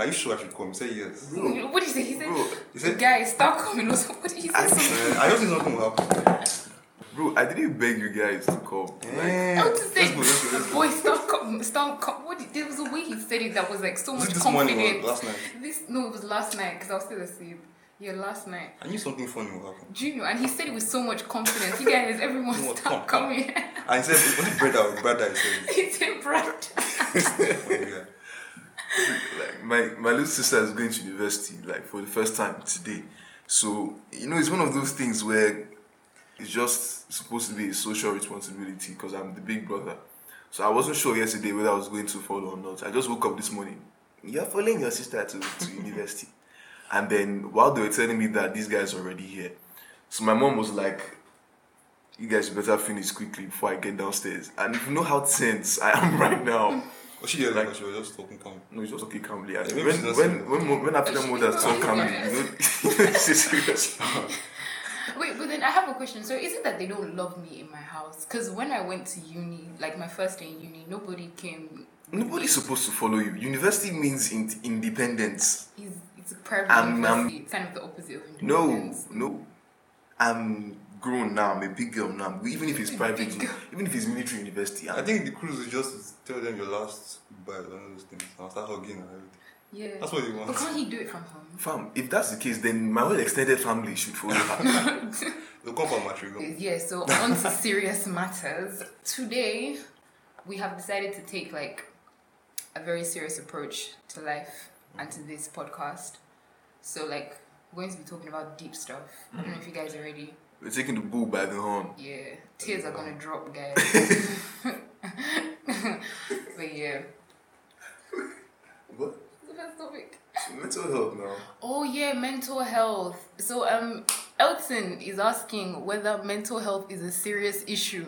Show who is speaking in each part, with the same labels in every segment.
Speaker 1: are you sure I should come? You said yes.
Speaker 2: What did he say? He said,
Speaker 3: Bro,
Speaker 1: You said,
Speaker 2: guys, stop coming. Also, What did he say?
Speaker 3: I-
Speaker 2: Something-
Speaker 1: uh, I don't think nothing will happen.
Speaker 3: bro, I didn't beg you guys to come. Like,
Speaker 2: Elton
Speaker 1: let's
Speaker 2: said,
Speaker 1: go, let's go, let's go.
Speaker 2: boy, stop coming. Stop coming. What did, there was a way he said it that was like so
Speaker 1: Was
Speaker 2: much
Speaker 1: this morning or
Speaker 2: confidence.
Speaker 1: last night?
Speaker 2: This no, it was last night because I was still asleep. Yeah, last night.
Speaker 1: I knew something funny will happen.
Speaker 2: Do you know? And he said it with so much confidence. You guys, everyone
Speaker 1: You know what,
Speaker 2: stop
Speaker 1: come, come.
Speaker 2: coming.
Speaker 1: And he said, what brother, brother, he said.
Speaker 2: he said, Brad.
Speaker 3: Like my, my little sister is going to university like for the first time today. So, you know, it's one of those things where it's just supposed to be a social responsibility because I'm the big brother. So I wasn't sure yesterday whether I was going to follow or not. I just woke up this morning. You're following your sister to, to university. And then while they were telling me that these guys are already here, so my mom was like, You guys better finish quickly before I get downstairs. And if you know how tense I am right now,
Speaker 1: Was she yelling
Speaker 3: Like-
Speaker 1: or she was just talking calm?
Speaker 3: no, it's just okay calmly. And
Speaker 1: maybe
Speaker 3: when,
Speaker 1: not
Speaker 3: when,
Speaker 1: serious.
Speaker 3: when, when, when African
Speaker 2: She
Speaker 3: mothers
Speaker 2: is
Speaker 3: talk calmly, you know, she's serious.
Speaker 2: Wait, but then I have a question. So is it that they don't love me in my house? Because when I went to uni, like my first day in uni, nobody came.
Speaker 3: Nobody's supposed to follow you. University means in, independence.
Speaker 2: It's, it's a private
Speaker 3: I'm- I'm-
Speaker 2: university. it's kind of the opposite of
Speaker 3: No,
Speaker 2: independence.
Speaker 3: no. I'm grown now. I'm a big girl now. Even if it's private, even if it's military university,
Speaker 1: I
Speaker 3: I'm,
Speaker 1: think the cruise is just to tell them your last goodbye, one of those things. I'll start hugging and everything.
Speaker 2: Yeah.
Speaker 1: That's what he wants.
Speaker 2: But can't he do it from home?
Speaker 3: fam. If that's the case, then my whole extended family should follow her.
Speaker 1: They'll come for my trigger.
Speaker 2: Yeah, so on to serious matters. Today, we have decided to take like a very serious approach to life and to this podcast. So, like, we're going to be talking about deep stuff. I don't know if you guys are ready.
Speaker 3: We're taking the bull by the horn.
Speaker 2: Yeah, tears are gonna drop, guys. but yeah,
Speaker 3: What?
Speaker 2: the first topic.
Speaker 3: Mental health now.
Speaker 2: Oh yeah, mental health. So um, Elton is asking whether mental health is a serious issue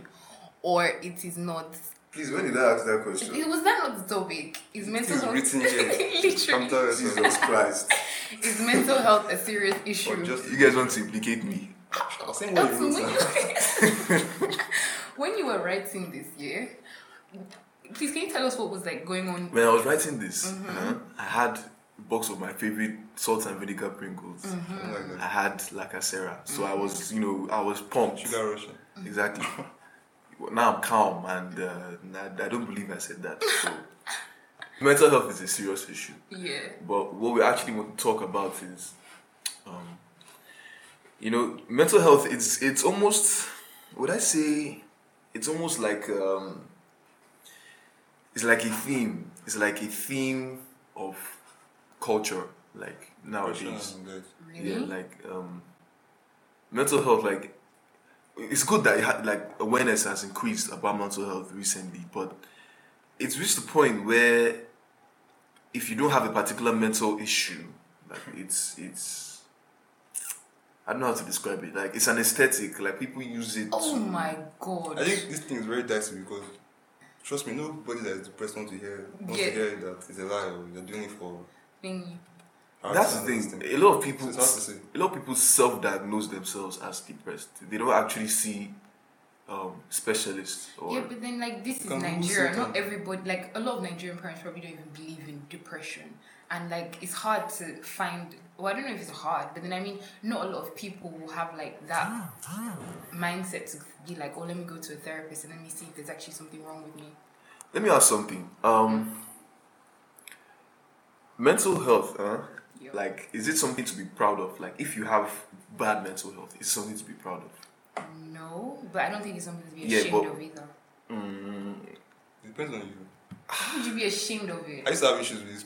Speaker 2: or it is not.
Speaker 3: Please, when did I ask that question?
Speaker 2: It was that not the topic? Is mental
Speaker 1: is
Speaker 2: health
Speaker 1: written here.
Speaker 2: literally
Speaker 1: I'm telling you.
Speaker 3: Jesus Christ.
Speaker 2: is mental health a serious
Speaker 1: Or
Speaker 2: issue?
Speaker 1: just
Speaker 3: You guys want to implicate me?
Speaker 1: I was saying what you
Speaker 2: Elton,
Speaker 1: wrote.
Speaker 2: when you, when you were writing this year, please can you tell us what was like going on?
Speaker 3: When I was writing this, uh, I had a box of my favorite salt and vinegar Pringles.
Speaker 1: Oh my
Speaker 3: I
Speaker 1: god.
Speaker 3: had La Casera, so I was, you know, I was pumped.
Speaker 1: Sugar Russian.
Speaker 3: Exactly. now I'm calm, and uh, I, I don't believe I said that. So, mental health is a serious issue,
Speaker 2: Yeah.
Speaker 3: but what we actually want to talk about is, um, you know, mental health. It's it's almost, would I say, it's almost like um, it's like a theme. It's like a theme of culture, like nowadays.
Speaker 1: Russian.
Speaker 2: Really?
Speaker 3: Yeah, like um, mental health. Like it's good that it had, like awareness has increased about mental health recently, but it's reached the point where if you don't have a particular mental issue, like it's it's I don't know how to describe it. Like it's an aesthetic. Like people use it.
Speaker 2: Oh
Speaker 3: to,
Speaker 2: my god.
Speaker 1: I think this thing is very dicey because trust me, nobody that is depressed wants to hear wants
Speaker 2: Yeah.
Speaker 1: to hear that it's a lie or you're doing it for
Speaker 2: Thing.
Speaker 3: That's the
Speaker 1: arts
Speaker 3: thing. A lot of people,
Speaker 1: So it's hard to say.
Speaker 3: a lot of people self-diagnose themselves as depressed. They don't actually see um, specialists or
Speaker 2: Yeah, but then like this is Nigeria. Not everybody like a lot of Nigerian parents probably don't even believe in depression. And like it's hard to find well, I don't know if it's hard, but then I mean not a lot of people will have like that mindset to be like, Oh, let me go to a therapist and let me see if there's actually something wrong with me.
Speaker 3: Let me ask something. Um, mental health, huh?
Speaker 2: Yeah.
Speaker 3: Like, is it something to be proud of? Like, if you have bad mental health, it's something to be proud of.
Speaker 2: No, but I don't think it's something to be
Speaker 3: Yeah,
Speaker 2: ashamed
Speaker 3: but-
Speaker 2: of either.
Speaker 3: Mm,
Speaker 1: It depends on you.
Speaker 2: How would you be ashamed of it?
Speaker 1: I used to have issues with this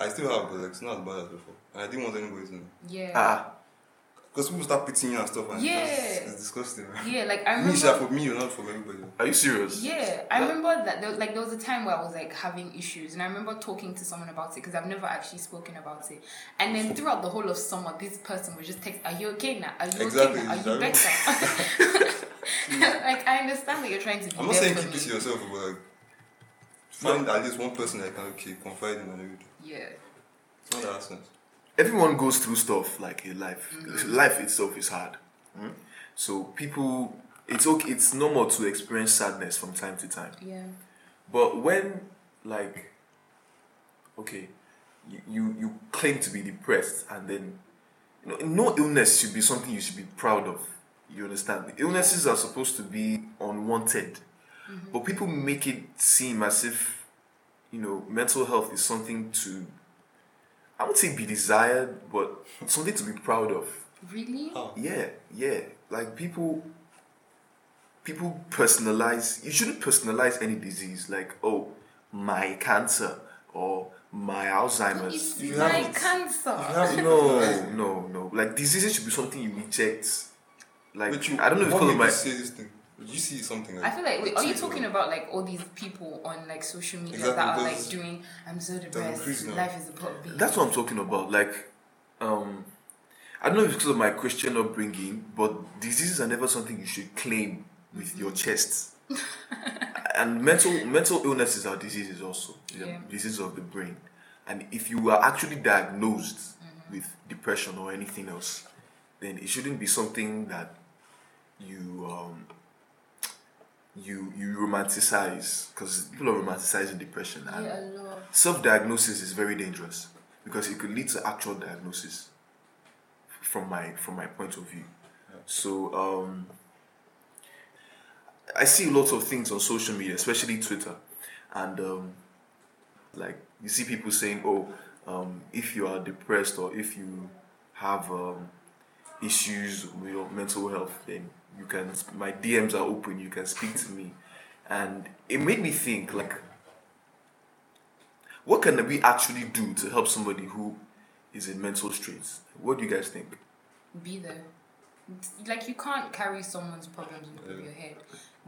Speaker 1: i still have, but like, it's not as bad as before. And I didn't want anybody to know.
Speaker 2: Yeah.
Speaker 3: Ah,
Speaker 1: Because people start pitying you and stuff, and
Speaker 2: Yeah.
Speaker 1: it's, it's disgusting.
Speaker 2: Yeah, like I
Speaker 1: Me,
Speaker 2: remember.
Speaker 1: sha, for me, you're not for everybody.
Speaker 3: are you serious?
Speaker 2: Yeah, I remember that. There, like there was a time where I was like having issues, and I remember talking to someone about it because I've never actually spoken about it. And then throughout the whole of summer, this person was just text, "Are you okay now? Are you
Speaker 1: Exactly,
Speaker 2: okay now? Are you better?" like I understand that you're trying to be
Speaker 1: I'm not saying
Speaker 2: for
Speaker 1: keep
Speaker 2: me.
Speaker 1: it to yourself, but like, find at least one person that can okay, confide in and everything.
Speaker 2: Yeah,
Speaker 1: It's not that sense.
Speaker 3: Everyone goes through stuff like in life.
Speaker 2: Mm-hmm.
Speaker 3: Life itself is hard. Mm? So people, it's okay. It's normal to experience sadness from time to time.
Speaker 2: yeah,
Speaker 3: But when, like, okay, you, you, you claim to be depressed and then, you know, no illness should be something you should be proud of. You understand? Illnesses are supposed to be unwanted. But people make it seem as if, you know, mental health is something to, I would say be desired, but something to be proud of.
Speaker 2: really.
Speaker 1: How?
Speaker 3: Yeah, yeah. Like people people personalize you shouldn't personalize any disease like oh my cancer or my Alzheimer's.
Speaker 2: It's
Speaker 1: you
Speaker 2: my
Speaker 1: have it.
Speaker 2: cancer.
Speaker 1: have.
Speaker 3: No, no, no. Like diseases should be something you reject. Like
Speaker 1: But you,
Speaker 3: I don't know if
Speaker 1: what
Speaker 3: it's
Speaker 1: made
Speaker 3: my
Speaker 1: you say this thing? Did you see something? Like,
Speaker 2: I feel like wait, are you talking about like all these people on like social media
Speaker 1: Exactly,
Speaker 2: that are like doing I'm so
Speaker 1: increased
Speaker 2: depressed, life is a pot of beans.
Speaker 3: That's what I'm talking about. Like, um, I don't know if it's because of my Christian upbringing, but diseases are never something you should claim with your chest. and mental mental illnesses are diseases also,
Speaker 2: Yeah.
Speaker 3: diseases of the brain. And if you are actually diagnosed with depression or anything else, then it shouldn't be something that you um, you you romanticize because people are romanticizing depression and
Speaker 2: yeah, a
Speaker 3: self-diagnosis is very dangerous because it could lead to actual diagnosis from my from my point of view. So um i see a lot of things on social media especially twitter. And um like you see people saying oh um if you are depressed or if you have um issues with your mental health then you can my dms are open you can speak to me and it made me think like what can we actually do to help somebody who is in mental straits? What do you guys think?
Speaker 2: be there. Like you can't carry someone's problems top of your head.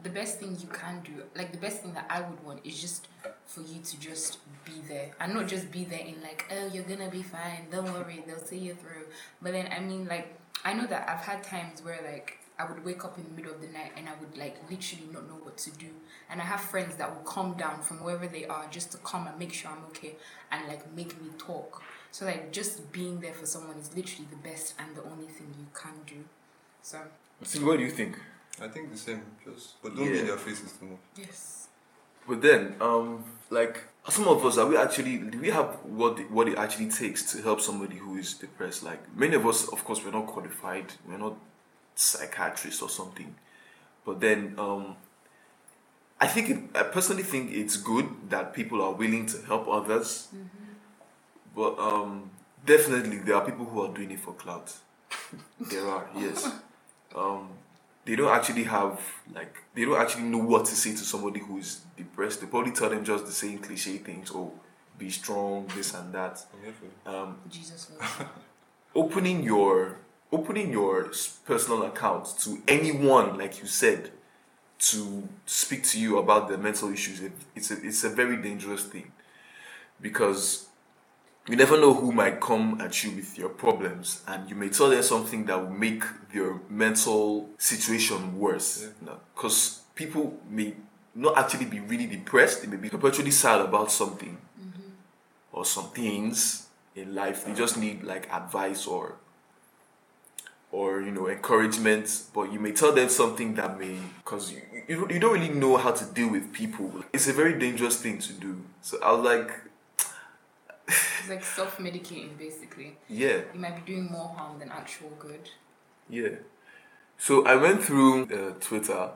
Speaker 2: The best thing you can do, like the best thing that I would want, is just for you to just be there, and not just be there in like, oh, you're gonna be fine. Don't worry, they'll see you through. But then I mean, like, I know that I've had times where like I would wake up in the middle of the night and I would like literally not know what to do. And I have friends that will come down from wherever they are just to come and make sure I'm okay and like make me talk. So like just being there for someone is literally the best and the only thing you can do. So
Speaker 3: So what do you think?
Speaker 1: I think the same. Just, but don't be in their faces too much.
Speaker 2: yes.
Speaker 3: But then, um, like some of us, are we actually do we have what it, what it actually takes to help somebody who is depressed? Like many of us, of course, we're not qualified. We're not psychiatrists or something. But then, um, I think it, I personally think it's good that people are willing to help others. But um, definitely, there are people who are doing it for clout. there are, yes. Um, they don't actually have like they don't actually know what to say to somebody who is depressed. They probably tell them just the same cliche things. Oh, be strong, this and that.
Speaker 1: I'm here for you.
Speaker 3: Um,
Speaker 2: Jesus
Speaker 3: opening your opening your personal account to anyone, like you said, to speak to you about their mental issues, it, it's a, it's a very dangerous thing because you never know who might come at you with your problems, and you may tell them something that will make your mental situation worse. Because people may not actually be really depressed; they may be perpetually sad about something mm-hmm. or some things in life. They just need like advice or or you know encouragement but you may tell them something that may because you, you, don't- you don't really know how to deal with people. It's a very dangerous thing to do. So i was like
Speaker 2: It's like self medicating basically.
Speaker 3: yeah.
Speaker 2: You might be doing more harm than actual good.
Speaker 3: yeah. So i went through uh, twitter.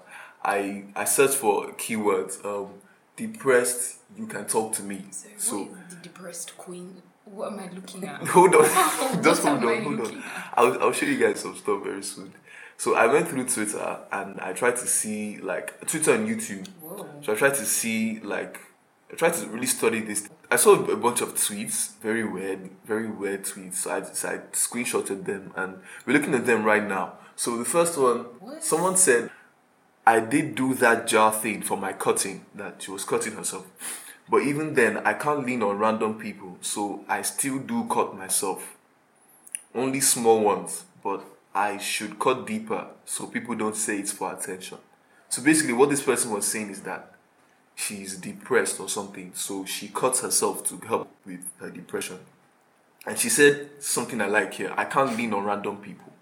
Speaker 3: I i searched for keywords. Um depressed you can talk to me.
Speaker 2: So,
Speaker 3: so
Speaker 2: the depressed queen? What am I looking at?
Speaker 3: hold on just hold on hold on? I'll, I'll show you guys some stuff very soon so i went through twitter and i tried to see like twitter and youtube
Speaker 2: Whoa.
Speaker 3: So I tried to see like I tried to really study this. I I saw a bunch of tweets, very weird, very weird tweets. So I, so I screenshotted them and we're looking at them right now. So the first one,
Speaker 2: What?
Speaker 3: someone said, I did do that jar thing for my cutting, that she was cutting herself. But even then, I can't lean on random people, so I still do cut myself. Only small ones, but I should cut deeper so people don't say it's for attention. So basically, what this person was saying is that she's depressed or something, so she cuts herself to help with her depression. And she said something I like here I can't lean on random people.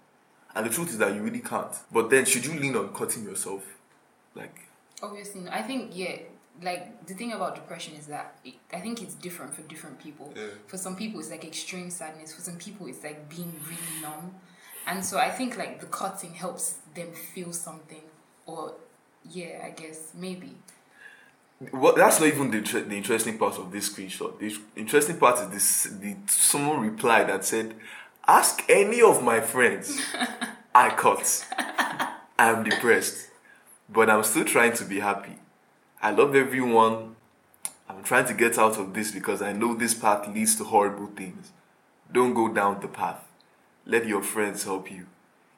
Speaker 3: And the truth is that you really can't. But then, should you lean on cutting yourself? Like,
Speaker 2: Obviously. I think yeah. Like the thing about depression is that it, I think it's different for different people.
Speaker 1: Yeah.
Speaker 2: For some people, it's like extreme sadness. For some people, it's like being really numb. And so I think like the cutting helps them feel something, or yeah, I guess maybe.
Speaker 3: Well, that's not even the, the interesting part of this screenshot. The interesting part is this: the someone replied and said, "Ask any of my friends. I cut. I'm depressed, but I'm still trying to be happy. I love everyone. I'm trying to get out of this because I know this path leads to horrible things. Don't go down the path. Let your friends help you.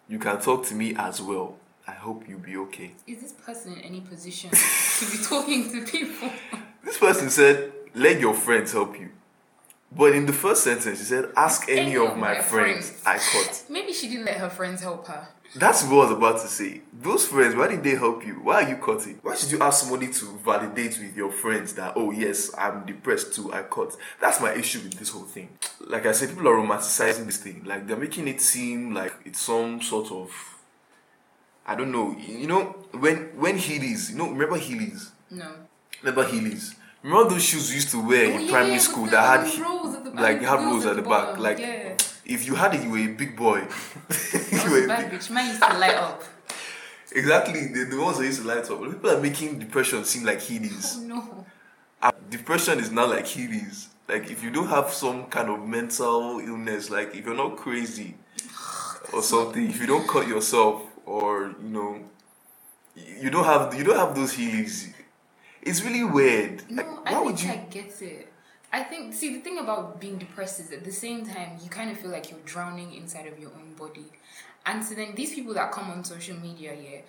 Speaker 3: You can talk to me as well. I hope you'll be okay."
Speaker 2: Is this person in any position to be talking to people?
Speaker 3: This person said, let your friends help you. But in the first sentence, she said, ask any, of my, friends, I cut.
Speaker 2: Maybe she didn't let her friends help her.
Speaker 3: That's what I was about to say. Those friends, why did they help you? Why are you cutting? Why should you ask somebody to validate with your friends that, oh, yes, I'm depressed too, I cut? That's my issue with this whole thing. Like I said, people are romanticizing this thing. Like they're making it seem like it's some sort of, I don't know. You know, when when Heelys, you know, remember Heelys?
Speaker 2: No.
Speaker 3: Remember Heelys? Remember those shoes we used to wear
Speaker 2: Oh,
Speaker 3: in
Speaker 2: yeah,
Speaker 3: primary school that had
Speaker 2: at the
Speaker 3: like had rolls
Speaker 2: at
Speaker 3: the
Speaker 2: the
Speaker 3: back?
Speaker 2: bottom,
Speaker 3: Like
Speaker 2: yeah.
Speaker 3: If you had it, you were a big boy. You were
Speaker 2: a bad
Speaker 3: big,
Speaker 2: bitch. Mine used to light up.
Speaker 3: exactly the, the ones that used to light up. People are making depression seem like
Speaker 2: Oh no.
Speaker 3: Uh, Depression is not like Heelys. Like if you don't have some kind of mental illness, like if you're not crazy or something, if you don't cut yourself or you know, you don't have you don't have those Heelys. It's really weird.
Speaker 2: No,
Speaker 3: Like,
Speaker 2: I
Speaker 3: why
Speaker 2: think
Speaker 3: would you?
Speaker 2: I get it. I think see the thing about being depressed is at the same time you kind of feel like you're drowning inside of your own body. And so then these people that come on social media, yeah,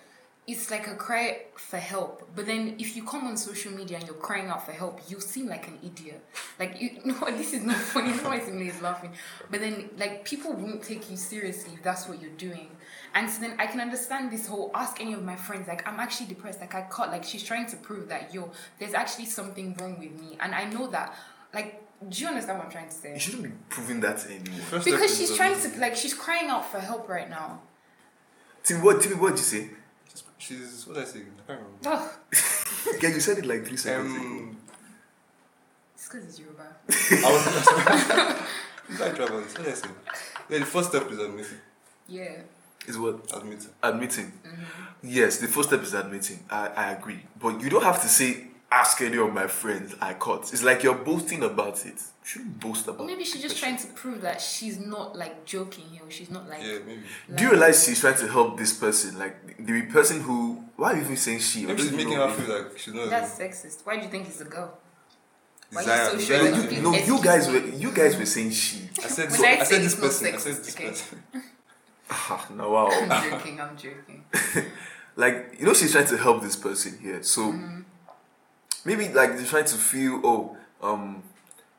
Speaker 2: it's like a cry for help. But then if you come on social media and you're crying out for help, you seem like an idiot. Like you no, this is not funny. No one is laughing. But then like people won't take you seriously if that's what you're doing. And so then I can understand this whole ask any of my friends, like I'm actually depressed, like I caught like she's trying to prove that yo, there's actually something wrong with me. And I know that like do you understand what I'm trying to say?
Speaker 3: You shouldn't be proving that anymore.
Speaker 1: First step
Speaker 2: Because she's trying to like she's crying out for help right now.
Speaker 3: Tim, what, Tim, what did you say?
Speaker 1: She's what did I say? I can't remember.
Speaker 2: Oh,
Speaker 3: Yeah, you said it like three seconds ago.
Speaker 1: Um,
Speaker 2: it's because it's Yoruba.
Speaker 1: I was. It's like travel. What did I say? Yeah, the first step is admitting.
Speaker 2: Yeah.
Speaker 3: Is what?
Speaker 1: Admitting.
Speaker 3: Admitting. Yes, the first step is admitting. I, I agree. But you don't have to say, ask any of my friends I caught. It's like you're boasting about it. You shouldn't boast about
Speaker 2: Or maybe she's just trying to prove that she's not like joking here. She's not like.
Speaker 1: Yeah, maybe.
Speaker 3: Do you realize she's trying to help this person? Like the person who. Why are you even saying she?
Speaker 1: Maybe she's
Speaker 3: Or
Speaker 1: making her feel like she's not.
Speaker 2: That's sexist. Why do you think it's a girl? why you so sure
Speaker 1: Zion.
Speaker 2: you-
Speaker 3: No, you guys
Speaker 2: me.
Speaker 3: were you guys were saying she.
Speaker 1: I said so.
Speaker 2: I
Speaker 1: I said this
Speaker 2: it's not
Speaker 1: person. I said this
Speaker 2: okay?
Speaker 1: person.
Speaker 3: Ah, no, wow.
Speaker 2: I'm joking. I'm joking.
Speaker 3: like you know she's trying to help this person here so maybe like they're trying to feel oh um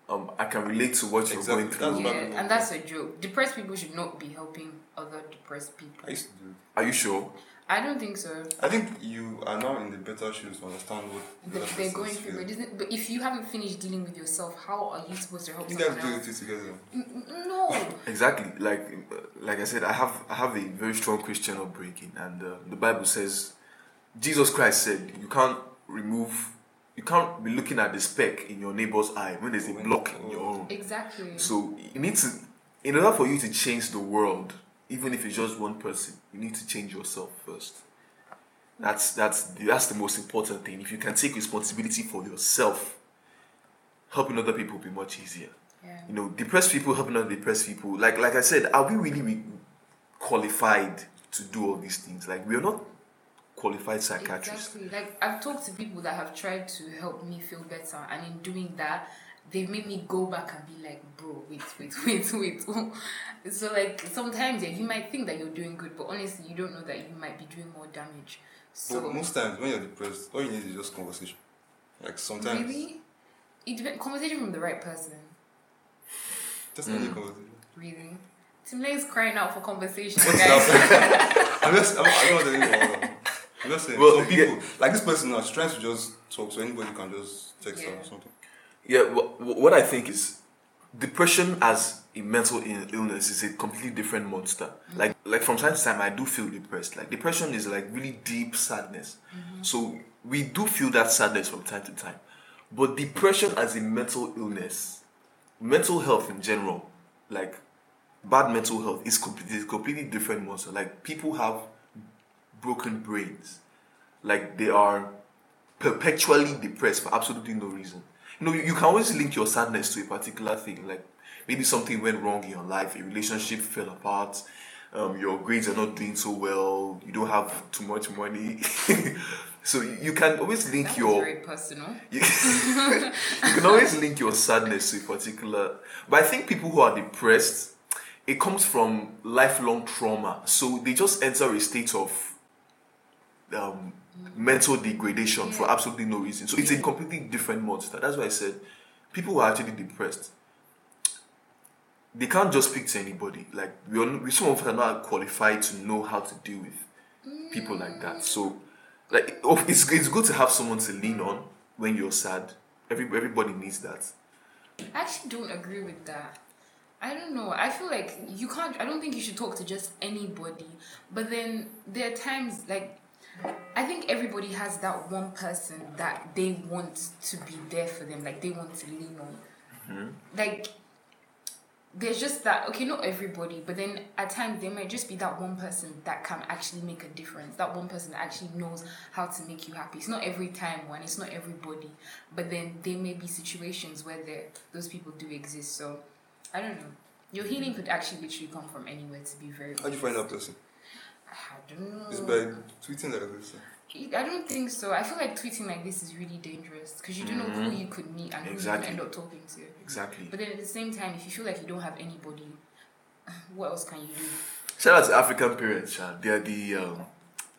Speaker 3: um i can relate to what you're
Speaker 1: Exactly,
Speaker 3: going through
Speaker 1: that's what-
Speaker 2: Yeah, and that's a joke. Depressed people should not be helping other depressed people.
Speaker 1: I used to do.
Speaker 3: are you sure
Speaker 2: I don't think so.
Speaker 1: I think you are now in the better shoes to understand what the
Speaker 2: That
Speaker 1: other
Speaker 2: they're going
Speaker 1: is
Speaker 2: through, but,
Speaker 1: feeling.
Speaker 2: isn't, but if you haven't finished dealing with yourself, how are you supposed to help
Speaker 1: You
Speaker 2: someone
Speaker 1: guys do
Speaker 2: else?
Speaker 1: it together.
Speaker 2: N- No.
Speaker 3: exactly like uh, like i said i have i have a very strong christian upbringing and uh, the bible says jesus christ said you can't remove you can't be looking at the speck in your neighbor's eye when there's a block in your own
Speaker 2: Exactly.
Speaker 3: So you need to, in order for you to change the world, even if it's just one person, you need to change yourself first. That's that's the, that's the most important thing. If you can take responsibility for yourself, helping other people will be much easier.
Speaker 2: yeah.
Speaker 3: You know, depressed people helping other depressed people. Like like I said, are we really qualified to do all these things? Like we are not qualified psychiatrists.
Speaker 2: Exactly. Like I've talked to people that have tried to help me feel better, and in doing that, they've made me go back and be like, bro, wait, wait, wait, wait. so like sometimes yeah, you might think that you're doing good, but honestly, you don't know that you might be doing more damage. So
Speaker 1: but most times when you're depressed, all you need is just conversation. Like sometimes,
Speaker 2: really, it depends. Conversation from the right person.
Speaker 1: just any mm. conversation.
Speaker 2: Really, Timley is crying out for conversation,
Speaker 1: What's
Speaker 2: guys.
Speaker 1: I'm just, I'm, I don't know the name of I'm just saying,
Speaker 3: Well,
Speaker 1: some people, like this person now, she's trying to just talk, so anybody can just text her
Speaker 2: Yeah.
Speaker 1: or something.
Speaker 3: Yeah, wh- wh- what I think is depression as a mental illness is a completely different monster. Mm-hmm. Like, like from time to time, I do feel depressed. Like depression is like really deep sadness. Mm-hmm. So we do feel that sadness from time to time. But depression as a mental illness, mental health in general, like bad mental health is completely, is completely different monster. Like people have broken brains. Like they are perpetually depressed for absolutely no reason. You know, you, you can always link your sadness to a particular thing. Like maybe something went wrong in your life, a relationship fell apart, um, your grades are not doing so well, you don't have too much money. so you, you can always link your
Speaker 2: very personal.
Speaker 3: you, you can always link your sadness to a particular but i think people who are depressed it comes from lifelong trauma so they just enter a state of um, mental degradation for absolutely no reason so it's a completely different monster that's why i said people who are actually depressed they can't just speak to anybody like we, are, we some of us are not qualified to know how to deal with people like that so like it's, it's good to have someone to lean on when you're sad Every, everybody needs that
Speaker 2: I actually don't agree with that. I don't know. I feel like you can't. I don't think you should talk to just anybody. But then there are times like I think everybody has that one person that they want to be there for them. Like they want to lean on. Hmm? Like there's just that okay not everybody but then at times there might just be that one person that can actually make a difference that one person that actually knows how to make you happy it's not every time one it's not everybody but then there may be situations where there those people do exist so i don't know your healing could actually literally come from anywhere to be very
Speaker 1: How'd you find that person?
Speaker 2: I don't know
Speaker 1: It's by tweeting like this.
Speaker 2: I don't think so. I feel like tweeting like this is really dangerous because you don't know who you could meet and who
Speaker 3: Exactly.
Speaker 2: you end up talking to.
Speaker 3: exactly
Speaker 2: But then at the same time, if you feel like you don't have anybody, what else can you do?
Speaker 3: shout out to african parents Sha. they are the um,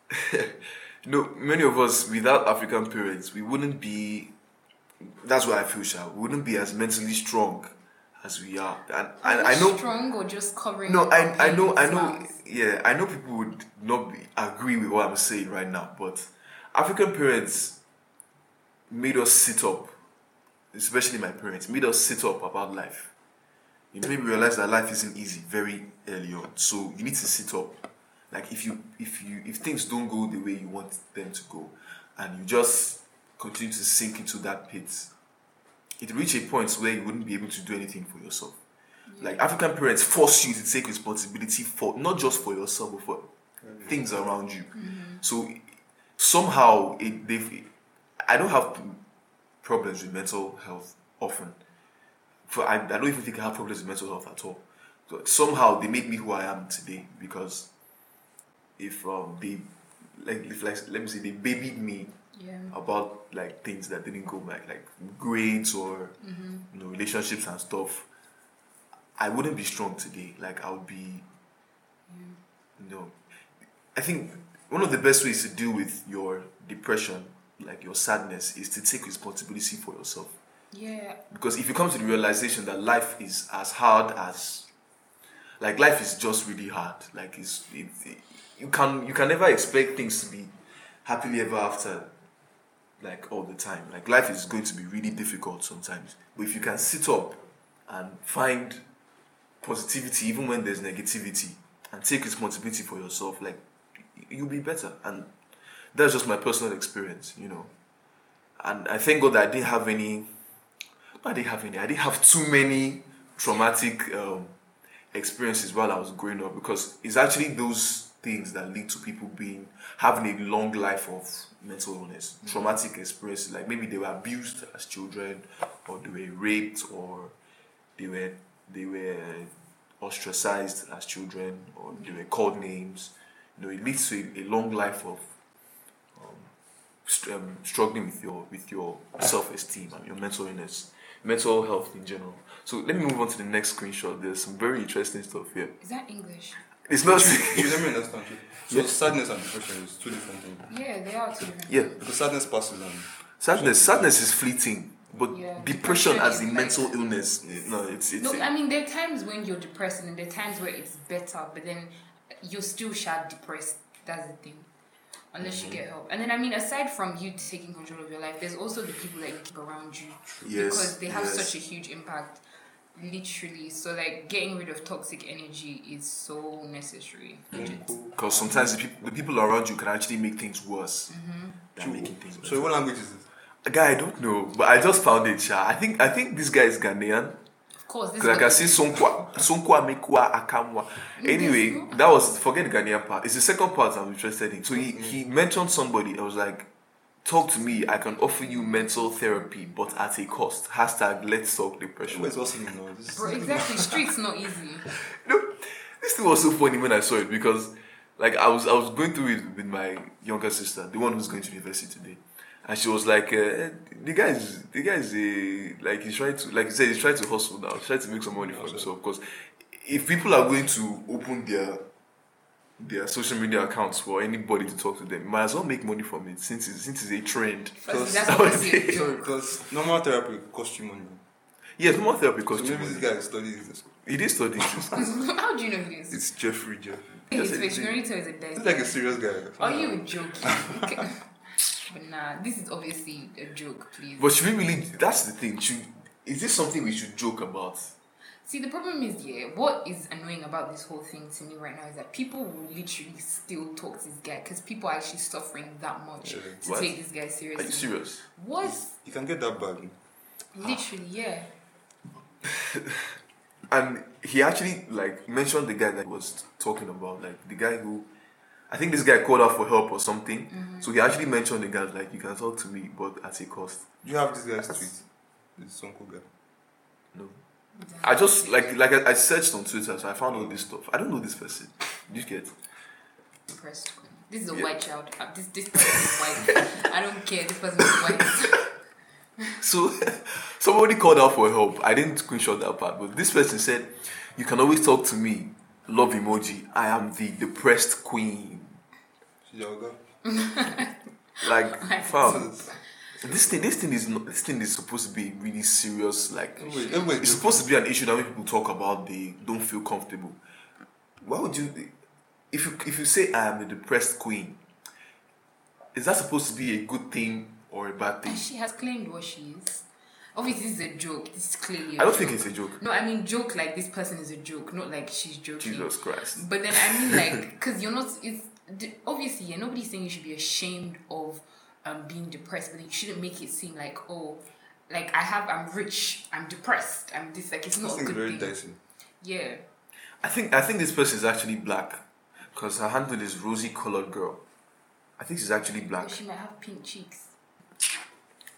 Speaker 3: you know many of us without african parents we wouldn't be that's what i feel Sha. we wouldn't be as mentally strong as we are and, and i know
Speaker 2: strong or just covering.
Speaker 3: No, I, I know, I know.
Speaker 2: smiles?
Speaker 3: Yeah, I know people would not be, agree with what I'm saying right now, but African parents made us sit up, especially my parents, made us sit up about life. You made me realize that life isn't easy very early on. So you need to sit up. Like if you if you if things don't go the way you want them to go, and you just continue to sink into that pit, it reach a point where you wouldn't be able to do anything for yourself. Like African parents force you to take responsibility for not just for yourself but for things around you. So somehow it they've I don't have problems with mental health often. For I, I don't even think I have problems with mental health at all. So somehow they made me who I am today because if um, they like if like let me say they babied me
Speaker 2: Yeah.
Speaker 3: about like things that didn't go back, like grades or mm-hmm. you know relationships and stuff, I wouldn't be strong today. Like I would be, you know, I think one of the best ways to deal with your depression, like your sadness, is to take responsibility for yourself.
Speaker 2: Yeah.
Speaker 3: Because if you come to the realization that life is as hard as, like life is just really hard. Like it's it, it- you can you can never expect things to be happily ever after like all the time. Like life is going to be really difficult sometimes. But if you can sit up and find positivity even when there's negativity and take responsibility for yourself, like you'll be better. And that's just my personal experience, you know. And I thank God that I didn't have any I didn't have any. I didn't have too many traumatic um, experiences while I was growing up because it's actually those things that lead to people being having a long life of mental illness, traumatic experiences. Like maybe they were abused as children, or they were raped, or they were they were ostracized as children, or they were called names. You know, it leads to a, a long life of um, st- um, struggling with your with your self esteem and your mental illness. mental health in general. So let me move on to the next screenshot. There's some very interesting stuff here.
Speaker 2: Is that English?
Speaker 3: It's not.
Speaker 1: You let me understand. you. So
Speaker 3: Yeah.
Speaker 1: sadness and depression is two different things.
Speaker 2: Yeah, they are two different.
Speaker 3: yeah,
Speaker 1: Because sadness passes and
Speaker 3: sadness. Sadness is fleeting, but
Speaker 2: Yeah.
Speaker 3: depression
Speaker 2: Depression
Speaker 3: as
Speaker 2: is
Speaker 3: a
Speaker 2: like-
Speaker 3: mental illness. No, it's it's.
Speaker 2: No, I mean there are times when you're depressed and there are times where it's better, but then you're still sharp depressed. That's the thing. Unless you mm-hmm. get help. And then I mean aside from you taking control of your life, there's also the people that you keep around you.
Speaker 3: Yes,
Speaker 2: Because they have
Speaker 3: yes.
Speaker 2: such a huge impact. Literally. So like getting rid of toxic energy is so necessary.
Speaker 3: Because sometimes the people, the people around you can actually make things worse
Speaker 2: Mm-hmm.
Speaker 3: than making things better.
Speaker 1: So what language is it?
Speaker 3: Guy, I don't know, but I just found it. Sha. I think I think this guy is Ghanaian.
Speaker 2: Of course, this
Speaker 3: Because I
Speaker 2: is
Speaker 3: can
Speaker 2: what-
Speaker 3: see Sonkwa, Sonkwa Mekwa Akamwa. Anyway, that was forget the Ghanaian part. It's the second part I'm interested in. So he, he mentioned somebody. I was like, talk to me. I can offer you mental therapy, but at a cost. Hashtag let's talk depression.
Speaker 1: Where's what's in now? This
Speaker 2: Bro, exactly. Streets not easy.
Speaker 3: No, this thing was so funny when I saw it because, like, I was I was going through it with my younger sister, the one who's going to university today, and she was like, uh, "The guy is the guy is a like he's trying to like he said he's trying to hustle now, he's trying to make some money for himself because if people are going to open their their social media accounts for anybody to talk to them, might as well make money from it since it's, since it's a trend.
Speaker 1: Because-
Speaker 2: that's obviously a
Speaker 1: Sorry, because normal therapy costs you money.
Speaker 3: Yes, more therapy
Speaker 1: So
Speaker 3: costs you
Speaker 1: maybe
Speaker 3: money.
Speaker 1: this guy studies this.
Speaker 3: He did study this.
Speaker 2: How do you know this?
Speaker 3: It's Jeffrey Jeffrey.
Speaker 2: His
Speaker 3: Yes,
Speaker 2: face,
Speaker 3: it-
Speaker 2: is a dead.
Speaker 1: He's like a serious guy.
Speaker 2: Are you joking? Okay. but nah, this is obviously a joke, please.
Speaker 3: But should we really? That's the thing. Should, is this something we should joke about?
Speaker 2: See, the problem is, yeah, what is annoying about this whole thing to me right now is that people will literally still talk to this guy because people are actually suffering that much
Speaker 1: Yeah.
Speaker 2: to
Speaker 3: What?
Speaker 2: take this guy seriously.
Speaker 3: Are
Speaker 2: seriously.
Speaker 3: you serious?
Speaker 2: What?
Speaker 1: You can get that bad.
Speaker 2: Literally, yeah.
Speaker 3: And he actually like mentioned the guy that he was talking about, like the guy who, I think this guy called out for help or something. Mm-hmm. So he actually mentioned the guy like you can talk to me, but at a cost.
Speaker 1: Do you have this guy's tweet? This Sonko guy.
Speaker 3: No. I just like like I, I searched on Twitter, so I found all this stuff. I don't know this person. You get?
Speaker 2: Depressed. This is a
Speaker 3: Yeah.
Speaker 2: white child. Uh, This this person is white. I don't care. This person is white.
Speaker 3: So somebody called out for help. I didn't screenshot that part, but this person said, "You can always talk to me." Love emoji. I am the depressed queen.
Speaker 1: She's your guy.
Speaker 3: Like, fam,
Speaker 1: So,
Speaker 3: this thing, this thing is not. This thing is supposed to be really serious. Like,
Speaker 1: Everybody, everybody
Speaker 3: it's supposed to be an issue that when people talk about, they don't feel comfortable. Why would you? If you if you say I am the depressed queen, is that supposed to be a good thing or a bad thing?
Speaker 2: She has claimed what she is. Obviously, this is a joke. This is clearly. I
Speaker 3: I don't think it's a joke.
Speaker 2: No, I mean joke like this person is a joke, not like she's joking.
Speaker 3: Jesus Christ.
Speaker 2: But then I mean like, because you're not. It's d- obviously yeah, nobody's saying you should be ashamed of um being depressed, but you shouldn't make it seem like oh, like I have I'm rich, I'm depressed, I'm this like it's
Speaker 1: This
Speaker 2: not a
Speaker 1: thing's
Speaker 2: good
Speaker 1: very
Speaker 2: thing.
Speaker 1: dicey.
Speaker 2: Yeah.
Speaker 3: I think I think this person is actually black, because her handle is rosy colored girl. I think she's actually black.
Speaker 2: But she might have pink cheeks.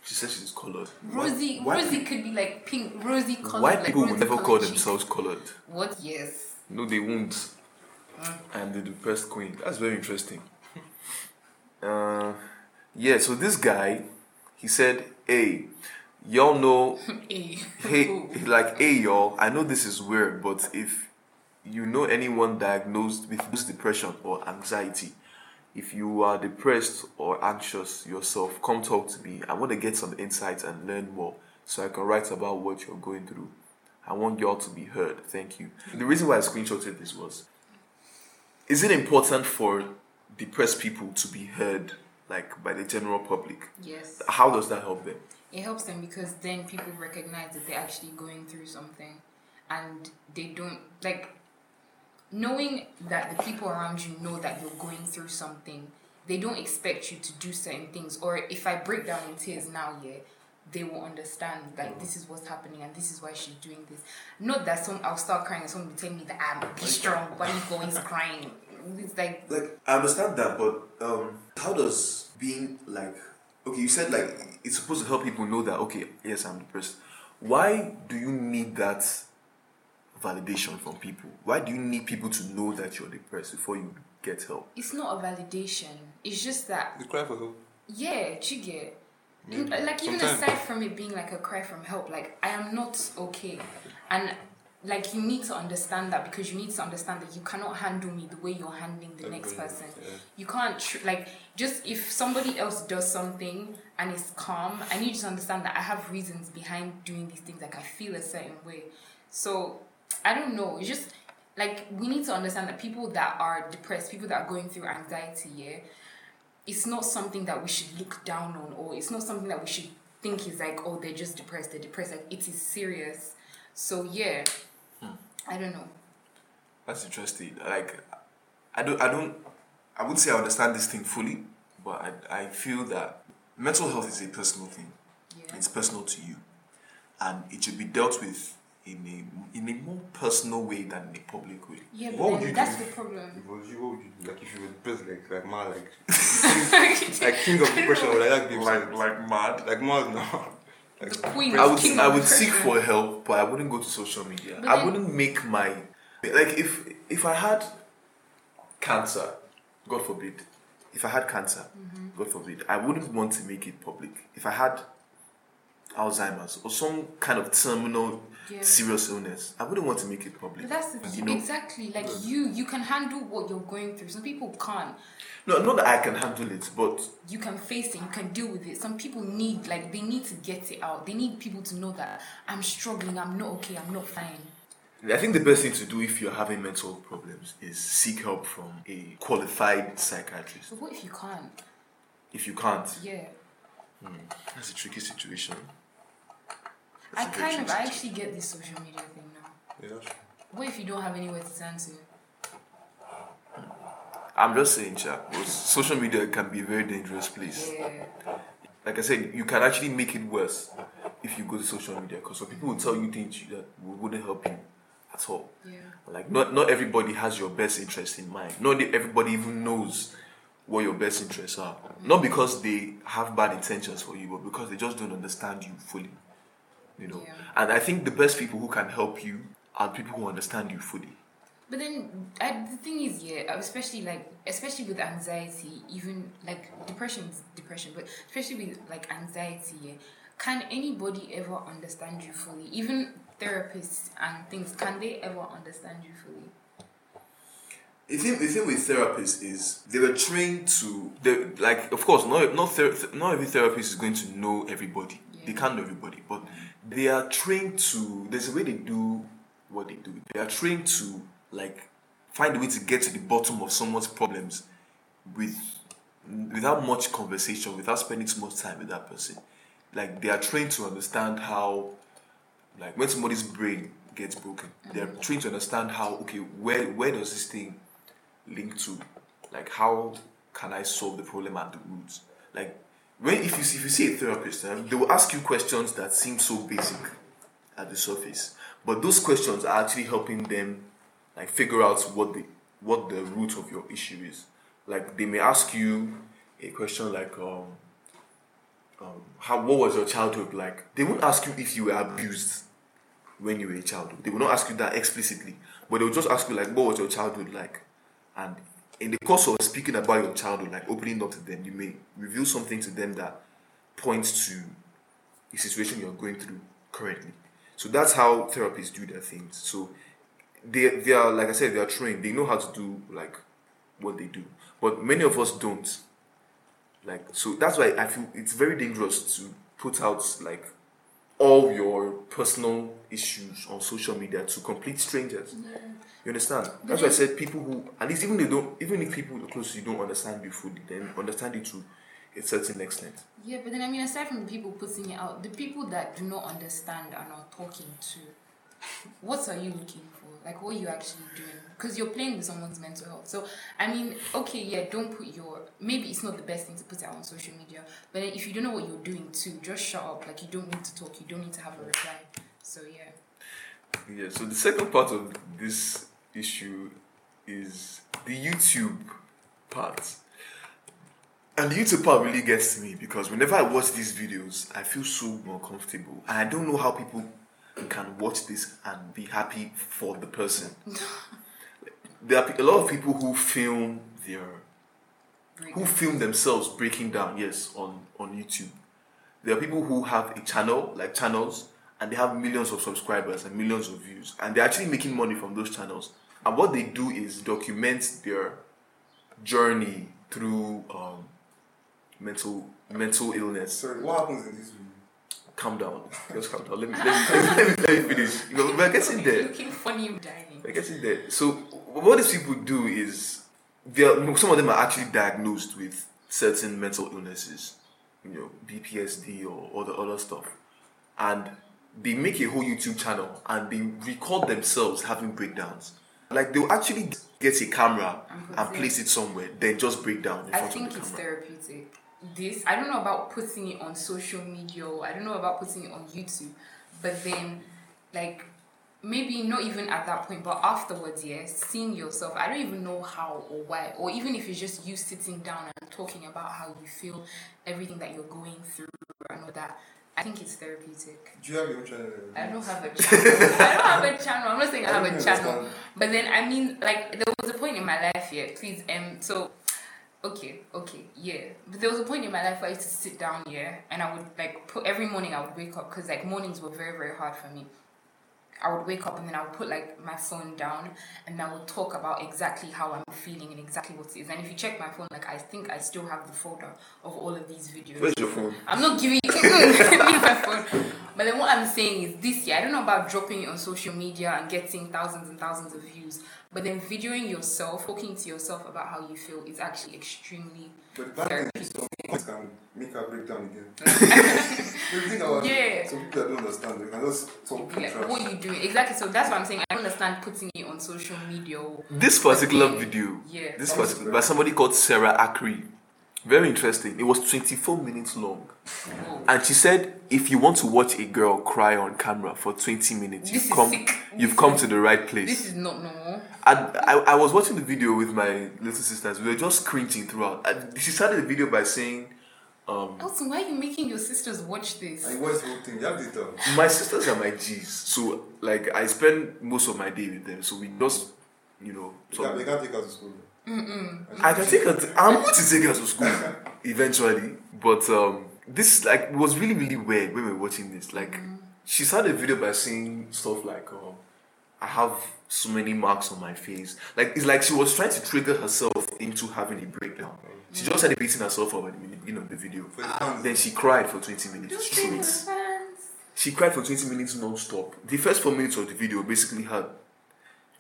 Speaker 3: She says she's colored.
Speaker 2: Rosy,
Speaker 3: White-
Speaker 2: rosy could be like pink, rosy color.
Speaker 3: White
Speaker 2: like
Speaker 3: people will
Speaker 2: rosy
Speaker 3: never call
Speaker 2: cheeks.
Speaker 3: themselves colored.
Speaker 2: What? Yes.
Speaker 3: No, they won't. I'm the depressed queen. That's very interesting. Uh, yeah. So this guy, he said, "Hey, y'all know,
Speaker 2: Hey.
Speaker 3: like, hey, y'all. I know this is weird, but if you know anyone diagnosed with this depression or anxiety, if you are depressed or anxious yourself, come talk to me. I want to get some insights and learn more, so I can write about what you're going through." I want y'all to be heard. Thank you. The reason why I screenshotted this was is it important for depressed people to be heard like by the general public?
Speaker 2: Yes.
Speaker 3: How does that help them?
Speaker 2: It helps them because then people recognize that they're actually going through something and they don't like knowing that the people around you know that you're going through something, they don't expect you to do certain things. Or if I break down in tears now, yeah, they will understand like mm. this is what's happening and this is why she's doing this. Not that some I'll start crying and someone will tell me that I'm be strong, why are you always crying? It's like
Speaker 3: Like I understand that, but um, how does being like okay, you said like it's supposed to help people know that okay, yes, I'm depressed. Why do you need that validation from people? Why do you need people to know that you're depressed before you get help?
Speaker 2: it's not a validation. It's just that
Speaker 1: You cry for help.
Speaker 2: Yeah, Chige.
Speaker 1: Maybe.
Speaker 2: like even
Speaker 1: Sometimes.
Speaker 2: aside from it being like a cry from help like i am not okay and like you need to understand that because you need to understand that you cannot handle me the way you're handling the next person.
Speaker 1: yeah.
Speaker 2: you can't tr- like just if somebody else does something and is calm i need you to understand that i have reasons behind doing these things like i feel a certain way. So i don't know. It's just like we need to understand that people that are depressed people that are going through anxiety yeah it's not something that we should look down on or it's not something that we should think is like oh they're just depressed they're depressed. Like it is serious. So yeah i don't know
Speaker 3: That's interesting. Like, I don't, I don't, I would say I understand this thing fully, but I, I feel that mental health is a personal thing.
Speaker 2: yeah
Speaker 3: It's personal to you, and it should be dealt with in a in a more personal way than in a public way.
Speaker 2: yeah
Speaker 1: What
Speaker 2: but
Speaker 1: would you
Speaker 2: that's
Speaker 1: do?
Speaker 2: the problem
Speaker 1: If it was you, what would you do? Like if you were depressed, like like mad, like like king of depression, or like that game.
Speaker 3: Like like mad.
Speaker 1: like mad now.
Speaker 2: The queen
Speaker 3: I would I would seek for help, but I wouldn't go to social media.
Speaker 2: But
Speaker 3: I wouldn't make my like if if I had cancer, God forbid, if I had cancer,
Speaker 2: Mm-hmm.
Speaker 3: God forbid, I wouldn't want to make it public. If I had Alzheimer's or some kind of terminal
Speaker 2: Yeah.
Speaker 3: serious illness, I wouldn't want to make it public.
Speaker 2: but that's the
Speaker 3: you know,
Speaker 2: exactly like you you can handle what you're going through some people can't
Speaker 3: no, not that I can handle it, but
Speaker 2: you can face it you can deal with it some people need like they need to get it out they need people to know that i'm struggling i'm not okay i'm not fine
Speaker 3: I think the best thing to do if you're having mental problems is seek help from a qualified psychiatrist.
Speaker 2: so what if you can't
Speaker 3: If you can't,
Speaker 2: yeah hmm,
Speaker 3: that's a tricky situation.
Speaker 2: I
Speaker 3: That's a very
Speaker 2: kind of,
Speaker 3: tricky
Speaker 2: I actually get this social media thing now.
Speaker 1: yeah.
Speaker 2: What if you don't have anywhere to turn to?
Speaker 3: I'm just saying, chat. Social media can be a very dangerous place.
Speaker 2: Yeah.
Speaker 3: Like I said, you can actually make it worse if you go to social media because some people will tell you things that wouldn't help you at all.
Speaker 2: Yeah.
Speaker 3: Like not not everybody has your best interest in mind. Not everybody even knows what your best interests are. Not because they have bad intentions for you, but because they just don't understand you fully. You know.
Speaker 2: Yeah.
Speaker 3: And I think the best people who can help you are people who understand you fully.
Speaker 2: But then I, the thing is, yeah, uh, especially like, especially with anxiety, even like depression is depression, but especially with like anxiety, yeah, can anybody ever understand you fully? Even therapists and things, can they ever understand you fully?
Speaker 3: The thing, the thing with therapists is they were trained to they like of course not not ther- not every therapist is going to know everybody they can't know everybody but they are trained to there's a way they do what they do they are trained to like find a way to get to the bottom of someone's problems with without much conversation without spending too much time with that person. Like they are trained to understand how like when somebody's brain gets broken they're trained to understand how okay where where does this thing link to? Like how can i solve the problem at the roots? Like when if you see, if you see a therapist um, they will ask you questions that seem so basic at the surface but those questions are actually helping them like figure out what the what the root of your issue is like they may ask you a question like um um, how what was your childhood like? They won't ask you if you were abused when you were a child. They will not ask you that explicitly, but they will just ask you like, what was your childhood like? And in the course of speaking about your childhood, like opening up to them, you may reveal something to them that points to the situation you're going through currently. So that's how therapists do their things. So they they are like I said, they are trained. They know how to do like what they do. But many of us don't. Like so that's why I feel it's very dangerous to put out like all your personal issues on social media to complete strangers. You understand? That's why I said people who at least even they don't even if people close to you don't understand you fully, then understand you to a certain extent.
Speaker 2: Yeah, but then I mean, aside from the people putting it out, the people that do not understand and are talking to, what are you looking for? Like, what are you actually doing? Because you're playing with someone's mental health. So, I mean, okay, yeah, don't put your. Maybe it's not the best thing to put it out on social media, but if you don't know what you're doing too, just shut up. Like, you don't need to talk, you don't need to have a reply. So, yeah.
Speaker 3: Yeah, so the second part of this issue is the YouTube part. And the YouTube part really gets me because whenever I watch these videos, I feel so uncomfortable. And I don't know how people can watch this and be happy for the person. there are a lot of people who film their who film themselves breaking down, yes, on, on YouTube. there are people who have a channel, like channels, and they have millions of subscribers and millions of views, and they're actually making money from those channels. And what they do is document their journey through um, mental mental illness.
Speaker 1: Sorry, what happens in this video?
Speaker 3: Calm down, just calm down. Let me let me, let me, let me finish. You know, we're getting there.
Speaker 2: Looking funny, you're dying.
Speaker 3: Guess it there. So what these people do is they are, some of them are actually diagnosed with certain mental illnesses, you know, BPSD or all the other stuff, and they make a whole YouTube channel and they record themselves having breakdowns. Like they'll actually get a camera
Speaker 2: And
Speaker 3: and place it somewhere, then just break down in
Speaker 2: I
Speaker 3: front
Speaker 2: think
Speaker 3: of the
Speaker 2: it's
Speaker 3: camera.
Speaker 2: therapeutic. This I don't know about putting it on social media. Or I don't know about putting it on YouTube, but then like maybe not even at that point, but afterwards, yes, seeing yourself. I don't even know how or why, or even if it's just you sitting down and talking about how you feel, everything that you're going through, and all that. I think it's therapeutic.
Speaker 1: Do you have your own channel?
Speaker 2: I don't have a channel. I don't have a channel. I'm not saying I have a channel.
Speaker 1: understand.
Speaker 2: But then I mean like there was a point in my life here, please um so okay, okay, yeah. But there was a point in my life where I used to sit down here and I would like put every morning I would wake up because like mornings were very, very hard for me. I would wake up and then I would put like my phone down and I would talk about exactly how I'm feeling and exactly what it is. And if you check my phone, like I think I still have the folder of all of these videos.
Speaker 3: Where's your phone?
Speaker 2: I'm not giving you my phone. But then what I'm saying is this year, I don't know about dropping it on social media and getting thousands and thousands of views, but then videoing yourself, talking to yourself about how you feel is actually extremely
Speaker 1: But then,
Speaker 2: therapeutic.
Speaker 1: some things can make her break down again. you think about
Speaker 2: Yeah.
Speaker 1: Some people that don't understand, they can just talk
Speaker 2: Like,
Speaker 1: trash.
Speaker 2: what you doing exactly? So that's what I'm saying. I don't understand putting it on social media.
Speaker 3: This particular
Speaker 2: Yeah.
Speaker 3: video,
Speaker 2: Yeah.
Speaker 3: this
Speaker 1: was
Speaker 3: particular by somebody called Sarah Acri, very interesting. It was 24 minutes long.
Speaker 2: Whoa.
Speaker 3: And she said, if you want to watch a girl cry on camera for 20 minutes,
Speaker 2: This
Speaker 3: you've come,
Speaker 2: sick.
Speaker 3: you've come to the right place.
Speaker 2: This is not normal.
Speaker 3: And I, I was watching the video with my little sisters. We were just cringing throughout. And she started the video by saying, um,
Speaker 2: Also, why are you making your sisters watch this?
Speaker 1: I you watch the whole thing, you have data.
Speaker 3: my sisters are my G's. So, like, I spend most of my day with them. So we just, you know,
Speaker 1: You
Speaker 3: so
Speaker 1: can't, they can't take her to school.
Speaker 3: I can take her. To, I'm going to take her to school eventually, but um, this like was really really weird when we were watching this. Like, she started the video by saying stuff like, um, "I have so many marks on my face." Like, it's like she was trying to trigger herself into having a breakdown. She just started beating herself up at the beginning of the video.
Speaker 1: For.
Speaker 3: Then she cried for 20 minutes
Speaker 2: Don't say the
Speaker 3: straight. She cried for 20 minutes non-stop. The first four minutes of the video basically had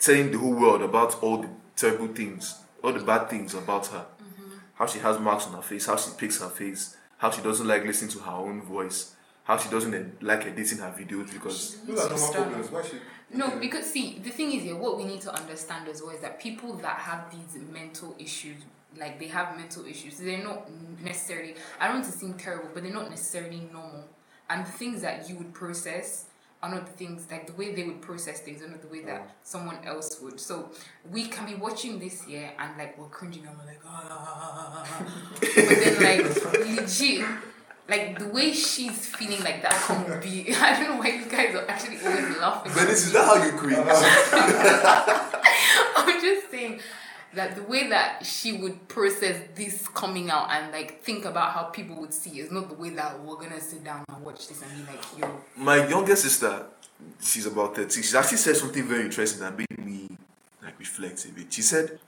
Speaker 3: telling the whole world about all the terrible things, all the bad things about her. How she has marks on her face, how she picks her face, how she doesn't like listening to her own voice, how she doesn't like editing her videos because
Speaker 1: Those are normal problems. Why should
Speaker 2: No, because see, the thing is here, what we need to understand as well is that people that have these mental issues, like they have mental issues, they're not necessarily, I don't want to seem terrible, but they're not necessarily normal. And the things that you would process are not the things, like the way they would process things are not the way that someone else would. So we can be watching this here and like we're cringing and we're like, ah. but then like legit, like the way she's feeling like that can be, I don't know why you guys are actually always laughing.
Speaker 3: But this is not how you cringe.
Speaker 2: I'm just saying that the way that she would process this coming out and like think about how people would see is not the way that we're gonna sit down and watch this and be like, yo,
Speaker 3: My younger sister, she's about 30. She actually said something very interesting that made me like reflect a bit. She said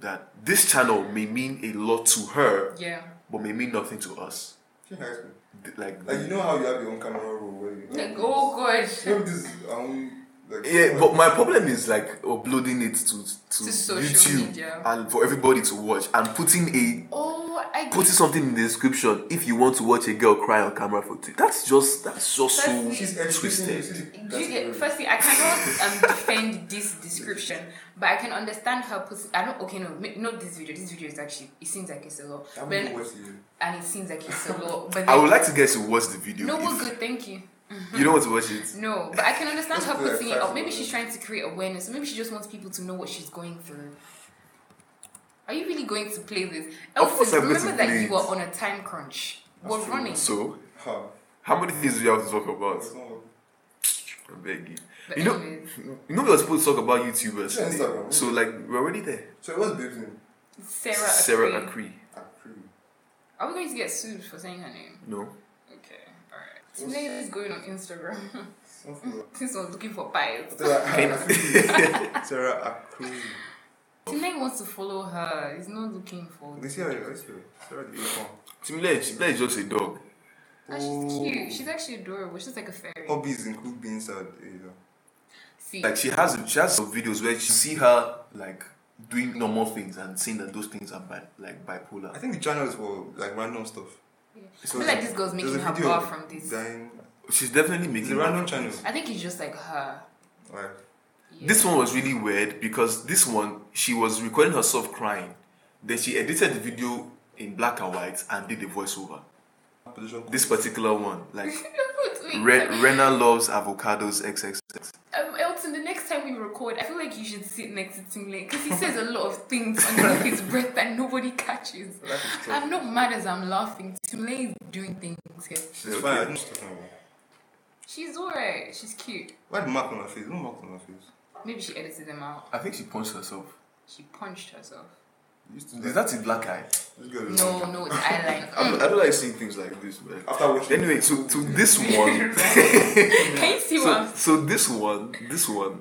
Speaker 3: that this channel may mean a lot to her,
Speaker 2: yeah.
Speaker 3: but may mean nothing to us.
Speaker 1: She high school.
Speaker 3: Th- Like,
Speaker 1: Like you know how you have your own camera roll where you
Speaker 2: Like, oh god.
Speaker 1: Maybe this um like
Speaker 3: yeah, but my problem is like uploading it to to,
Speaker 2: To social
Speaker 3: YouTube
Speaker 2: media.
Speaker 3: and for everybody to watch and putting a
Speaker 2: Oh, I
Speaker 3: putting something in the description if you want to watch a girl cry on camera for two. That's just that's just so
Speaker 1: she's educating
Speaker 3: twisted.
Speaker 1: see,
Speaker 2: Do
Speaker 1: that's
Speaker 2: you get,
Speaker 1: very-
Speaker 2: firstly, I cannot um, defend this description, but I can understand her. Put, I don't. Okay, no, not this video. This video is actually. It seems like it's a lot,
Speaker 1: I
Speaker 2: but
Speaker 1: haven't watched it.
Speaker 2: and it seems like it's a lot. But
Speaker 3: I would like to get to watch the video.
Speaker 2: No, we're good. Thank you.
Speaker 3: You don't want to watch it.
Speaker 2: No, but I can understand her
Speaker 1: do
Speaker 2: putting it up. Maybe she's trying to create awareness. Maybe she just wants people to know what she's going through. Are you really going to play this?
Speaker 3: Of course
Speaker 2: Elsie,
Speaker 3: I'm going to
Speaker 2: remember that
Speaker 3: play
Speaker 2: you
Speaker 3: it.
Speaker 2: were on a time crunch. We're
Speaker 1: true.
Speaker 2: running.
Speaker 3: So,
Speaker 1: Ha.
Speaker 3: how many things do you have to talk about?
Speaker 1: It's
Speaker 3: I beg you.
Speaker 2: But
Speaker 3: You know,
Speaker 2: anyways,
Speaker 3: you know we were supposed to talk about YouTubers.
Speaker 1: Yeah,
Speaker 3: today.
Speaker 1: Instagram.
Speaker 3: So like we're already there.
Speaker 1: So what's Babe's name?
Speaker 2: Sarah.
Speaker 3: Sarah
Speaker 2: Sarah.
Speaker 3: Akri.
Speaker 1: Akri.
Speaker 2: Are we going to get sued for saying her name?
Speaker 3: No.
Speaker 2: Okay. All right. Today is going on Instagram.
Speaker 1: Something like-
Speaker 2: this one's looking for pies.
Speaker 1: Sarah Akuru.
Speaker 2: Tinay wants to follow her. He's not looking for.
Speaker 1: They see how you see Sarah the icon.
Speaker 3: Timile, Timile is just a dog.
Speaker 2: Ah, she's cute. She's actually adorable. She's like a fairy.
Speaker 1: Hobbies include being sad. You know.
Speaker 2: See,
Speaker 3: Like she has she has some videos where you see her like doing normal things and saying that those things are bi- like bipolar.
Speaker 1: I think the channel is for like random stuff.
Speaker 2: Yeah.
Speaker 1: So
Speaker 2: I feel like this girl's making her
Speaker 1: video
Speaker 2: bar from this.
Speaker 1: Dying.
Speaker 3: She's definitely
Speaker 1: It's
Speaker 3: making
Speaker 1: a random
Speaker 3: money.
Speaker 1: channel.
Speaker 2: I think it's just like her.
Speaker 1: Like,
Speaker 2: Yeah.
Speaker 3: This one was really weird because this one she was recording herself crying. Then she edited the video in black and white and did the voiceover.
Speaker 1: position.
Speaker 3: This particular one, like Re- Rena loves avocados XXX.
Speaker 2: Um, Elton, the next time we record, I feel like you should sit next to Tingley because he says a lot of things under his breath that nobody catches.
Speaker 1: Life.
Speaker 2: I'm not mad as I'm laughing. Tingley is doing things here.
Speaker 1: It's fine. I don't know what talking about.
Speaker 2: She's alright. She's cute.
Speaker 1: Why the mark on her face? No mark on her face.
Speaker 2: Maybe she edited them out.
Speaker 3: I think she punched herself.
Speaker 2: She punched herself.
Speaker 1: You used to
Speaker 3: Is that a black eye?
Speaker 1: This girl is
Speaker 2: No, no, it's eyeliner.
Speaker 3: I don't, I don't like seeing things like this, man.
Speaker 1: After watching
Speaker 3: Anyway, so to this one,
Speaker 2: Can you see what
Speaker 3: so,
Speaker 2: I'm
Speaker 3: so this one, this one,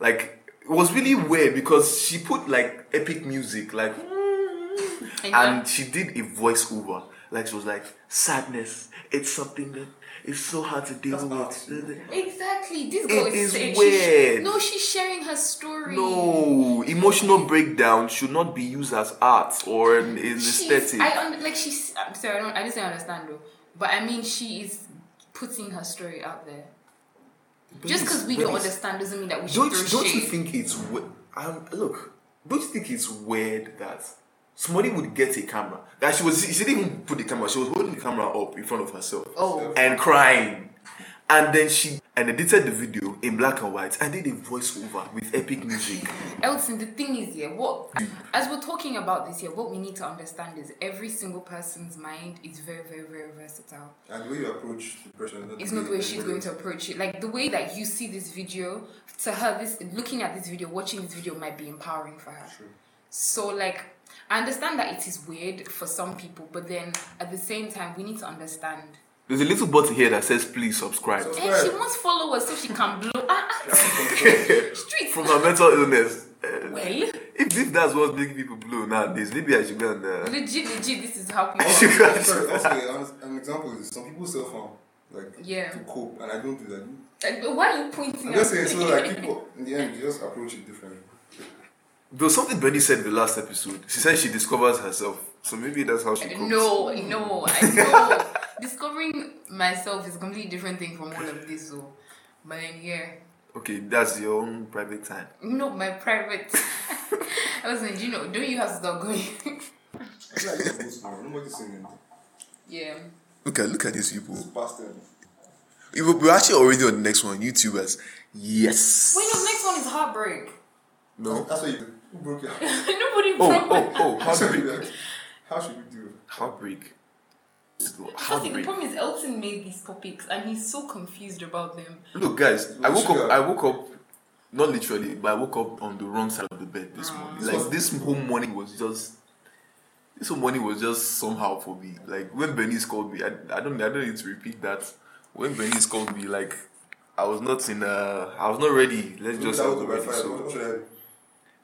Speaker 3: like it was really weird because she put like epic music, like,
Speaker 2: and,
Speaker 3: and she did a voiceover. Like she was like, sadness, it's something that is so hard to deal
Speaker 1: That's
Speaker 3: with.
Speaker 2: Exactly. This girl
Speaker 3: It
Speaker 2: is,
Speaker 3: is
Speaker 2: saying-
Speaker 3: weird.
Speaker 2: She's, no, she's sharing her story.
Speaker 3: No, emotional breakdown should not be used as art or an an
Speaker 2: She's,
Speaker 3: aesthetic.
Speaker 2: I un- like she's. I'm sorry, I don't. I just don't understand though. But I mean, she is putting her story out there. Just because we don't understand doesn't mean that we should
Speaker 3: Don't don't you think it's we- um look? Don't you think it's weird that somebody would get a camera? That she was she didn't even put the camera. She was holding the camera up in front of herself
Speaker 2: Oh,
Speaker 3: and crying, and then she and edited the video in black and white and did a voiceover with epic music.
Speaker 2: Elton. The thing is, here, What as we're talking about this here, what we need to understand is every single person's mind is very, very, very versatile.
Speaker 1: And the way you approach depression is
Speaker 2: It's not the way she's going to approach it. Like the way that you see this video, to her, this looking at this video, watching this video might be empowering for her.
Speaker 1: True.
Speaker 2: So like I understand that it is weird for some people, but then at the same time we need to understand.
Speaker 3: There's a little button here that says please subscribe.
Speaker 1: So-
Speaker 2: And she wants followers so she can blow ah, ah. street.
Speaker 3: From her mental illness. Uh,
Speaker 2: Well,
Speaker 3: if, if that's what's making people blue nowadays, maybe I should go and uh,
Speaker 2: legit, legit, this is how people.
Speaker 1: Sorry, also, an- an example is some people self harm, like
Speaker 2: Yeah.
Speaker 1: to cope, and I don't do that.
Speaker 2: Like, but why are you pointing?
Speaker 1: I'm just saying, so like people in the end, you just approach it differently.
Speaker 3: There was something Benny said in the last episode. She said she discovers herself. So maybe that's how she copes.
Speaker 2: No, no, I know. Discovering myself is a completely different thing from all of this. So, but then yeah.
Speaker 3: Okay, that's your own private time.
Speaker 2: No, my private. I was like, do you know, don't you have to stop going?
Speaker 1: I feel like it's good tomorrow. Nobody's singing.
Speaker 2: yeah.
Speaker 3: Look at look at these people.
Speaker 1: It's past them.
Speaker 3: We're actually already on the next one. YouTubers. Yes.
Speaker 2: Wait, no, next one is heartbreak.
Speaker 3: No.
Speaker 1: That's what you do. Who broke your heart?
Speaker 2: Nobody
Speaker 3: Oh
Speaker 2: broke my
Speaker 3: oh oh.
Speaker 1: How should we
Speaker 3: Heartbreak.
Speaker 1: do that? How should we do it?
Speaker 3: Heartbreak.
Speaker 2: First thing, the problem is Elton made these topics and he's so confused about them.
Speaker 3: Look, guys. I woke
Speaker 1: Sugar.
Speaker 3: up. I woke up. Not literally, but I woke up on the wrong side of the bed this morning. Like this whole morning was just. This whole morning was just somehow for me. Like when Bernice called me, I, I don't I don't need to repeat that. When Bernice called me, like I was not in uh I was not ready. Let's just
Speaker 1: that was
Speaker 3: was
Speaker 1: the
Speaker 3: not ready.
Speaker 1: Wi-Fi.
Speaker 3: So
Speaker 1: What should I do?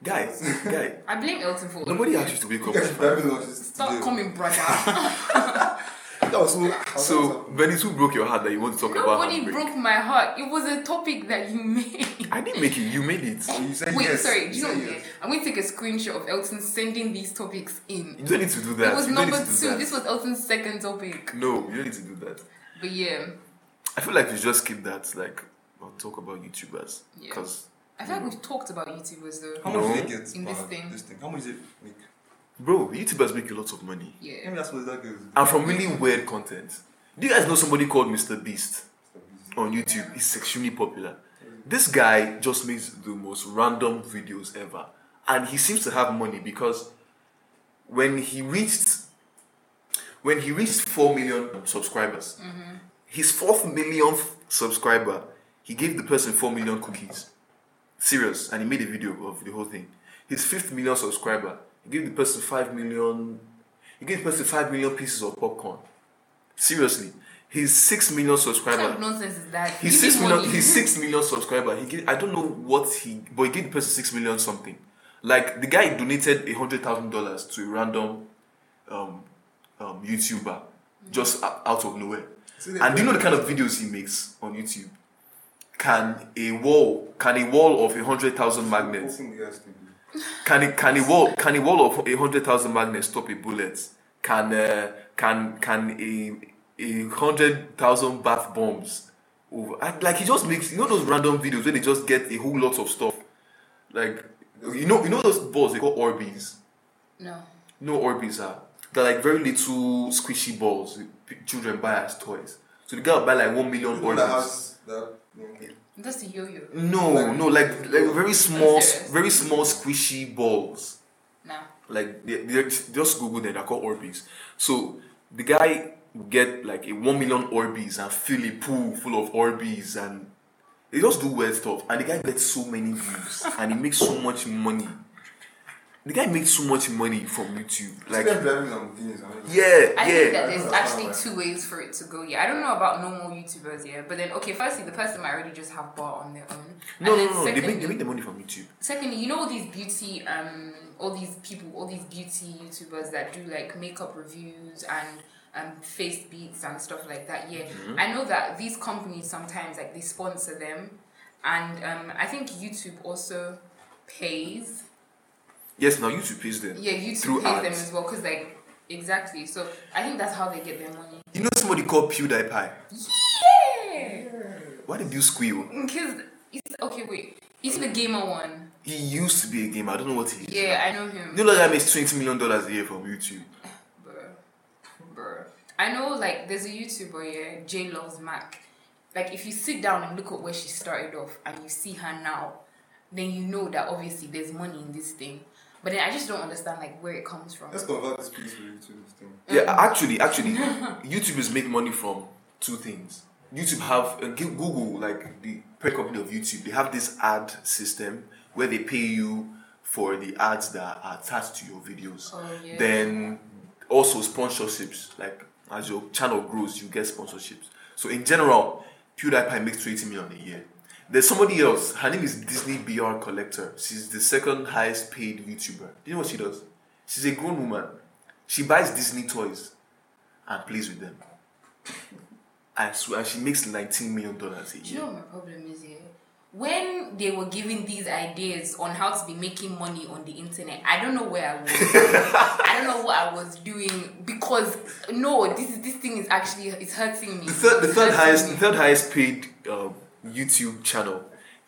Speaker 3: Guys, guy,
Speaker 2: I blame Elton for
Speaker 3: nobody asked you to wake
Speaker 1: You
Speaker 3: up.
Speaker 1: guys
Speaker 3: at
Speaker 1: should
Speaker 3: five.
Speaker 1: dive in on this
Speaker 2: Stop coming, brother.
Speaker 1: That was so.
Speaker 3: So Bernice, who broke your heart that you want to talk about?
Speaker 2: Nobody
Speaker 3: heartbreak?
Speaker 2: broke my heart. It was a topic that you made.
Speaker 3: I didn't make it. You made it.
Speaker 1: Oh, you said
Speaker 2: Wait,
Speaker 1: yes.
Speaker 2: sorry. Do you know what?
Speaker 1: yes.
Speaker 2: I'm going to take a screenshot of Elton sending these topics in.
Speaker 3: You don't need to do that.
Speaker 2: It was
Speaker 3: you
Speaker 2: number
Speaker 3: need to do
Speaker 2: two.
Speaker 3: that.
Speaker 2: This was Elton's second topic.
Speaker 3: No, you don't need to do that.
Speaker 2: But yeah,
Speaker 3: I feel like we just skip that. Like, I'll talk about YouTubers
Speaker 2: Yeah.
Speaker 3: because,
Speaker 2: I feel like we've talked about YouTubers though.
Speaker 1: How much
Speaker 3: No.
Speaker 1: did they get
Speaker 2: In this thing.
Speaker 1: This thing. How much did it make?
Speaker 3: bro, YouTubers make a lot of money
Speaker 2: Yeah.
Speaker 1: Maybe that's what that goes.
Speaker 3: and from really weird content. Do you guys know somebody called Mr. Beast on YouTube? He's extremely popular. This guy just makes the most random videos ever, and he seems to have money because when he reached when he reached four million subscribers, mm-hmm. his fourth millionth subscriber, he gave the person four million cookies. Serious, and he made a video of the whole thing. His fifth million subscriber, he gave the person five million. He gave the person five million pieces of popcorn. Seriously, He's six million
Speaker 2: What kind
Speaker 3: subscriber.
Speaker 2: of nonsense is that?
Speaker 3: He's six million.
Speaker 2: six money.
Speaker 3: He's six million subscriber. He gave, I don't know what he, but he gave the person six million something. Like the guy donated a hundred thousand dollars to a random um, um, YouTuber just out of nowhere.
Speaker 1: See,
Speaker 3: And do you know the kind of videos he makes on YouTube? Can a wall, can a wall of a hundred thousand magnets,
Speaker 1: Open the ass, baby.
Speaker 3: can a can a wall, can a wall of a hundred thousand magnets stop a bullet? Can uh, can can a a hundred thousand bath bombs over? and, Like he just makes you know those random videos where they just get a whole lot of stuff. Like you know you know those balls they call Orbeez.
Speaker 2: No.
Speaker 3: No Orbeez are. They're like very little squishy balls children buy as toys. So the guy will buy like one million
Speaker 1: The one that
Speaker 3: Orbeez.
Speaker 1: Has that. okay.
Speaker 2: That's a yo-yo.
Speaker 3: No,
Speaker 1: Like-
Speaker 3: no, like like very small, very small squishy balls.
Speaker 2: Nah.
Speaker 3: Like they, they just Google them. They're called Orbeez. So the guy get like a one million Orbeez and fill a pool full of Orbeez and they just do weird stuff. And the guy gets so many views and he makes so much money. The guy makes so much money from YouTube.
Speaker 1: Like
Speaker 3: Like
Speaker 1: them driving some things. I mean,
Speaker 3: yeah,
Speaker 2: I
Speaker 3: yeah.
Speaker 2: think that there's actually two ways for it to go. Yeah, I don't know about normal YouTubers. Yeah, but then okay, firstly, the person might already just have bar on their own.
Speaker 3: No,
Speaker 2: And
Speaker 3: no, no, no. They make,
Speaker 2: secondly-
Speaker 3: they make the money from YouTube.
Speaker 2: Secondly, you know all these beauty, um, all these people, all these beauty YouTubers that do like makeup reviews and um face beats and stuff like that. Yeah,
Speaker 3: Mm-hmm.
Speaker 2: I know that these companies sometimes like they sponsor them, and um, I think YouTube also pays.
Speaker 3: Yes, now YouTube pays them.
Speaker 2: Yeah, YouTube
Speaker 3: Through
Speaker 2: pays them as well because like exactly. So I think that's how they get their money.
Speaker 3: You know somebody called PewDiePie.
Speaker 2: Yeah.
Speaker 3: Why did you squeal?
Speaker 2: Because it's okay. Wait, is he the gamer one?
Speaker 3: He used to be a gamer. I don't know what he is.
Speaker 2: Yeah, I know him.
Speaker 3: You know that guy makes twenty million dollars a year from YouTube.
Speaker 2: Bruh. Bruh. I know like there's a YouTuber, yeah, J Loves Mac. Like if you sit down and look at where she started off and you see her now, then you know that obviously there's money in this thing. But then I just don't understand like where it comes from.
Speaker 1: Let's convert this piece to YouTube thing.
Speaker 3: Yeah, actually, actually, YouTubers make money from two things. YouTube have uh, Google, like the parent company of YouTube, they have this ad system where they pay you for the ads that are attached to your videos.
Speaker 2: Oh, yeah.
Speaker 3: Then also sponsorships, like as your channel grows, you get sponsorships. So in general, PewDiePie makes 20 million a year. There's somebody else. Her name is Disney BR Collector. She's the second highest paid YouTuber. Do you know what she does? She's a grown woman. She buys Disney toys and plays with them. I swear, she makes 19 million dollars a
Speaker 2: Do you
Speaker 3: year.
Speaker 2: know what my problem is here? When they were giving these ideas on how to be making money on the internet, I don't know where I was. I don't know what I was doing because no, this this thing is actually it's hurting me.
Speaker 3: The third, the third highest,
Speaker 2: me.
Speaker 3: the third highest paid um, YouTube channel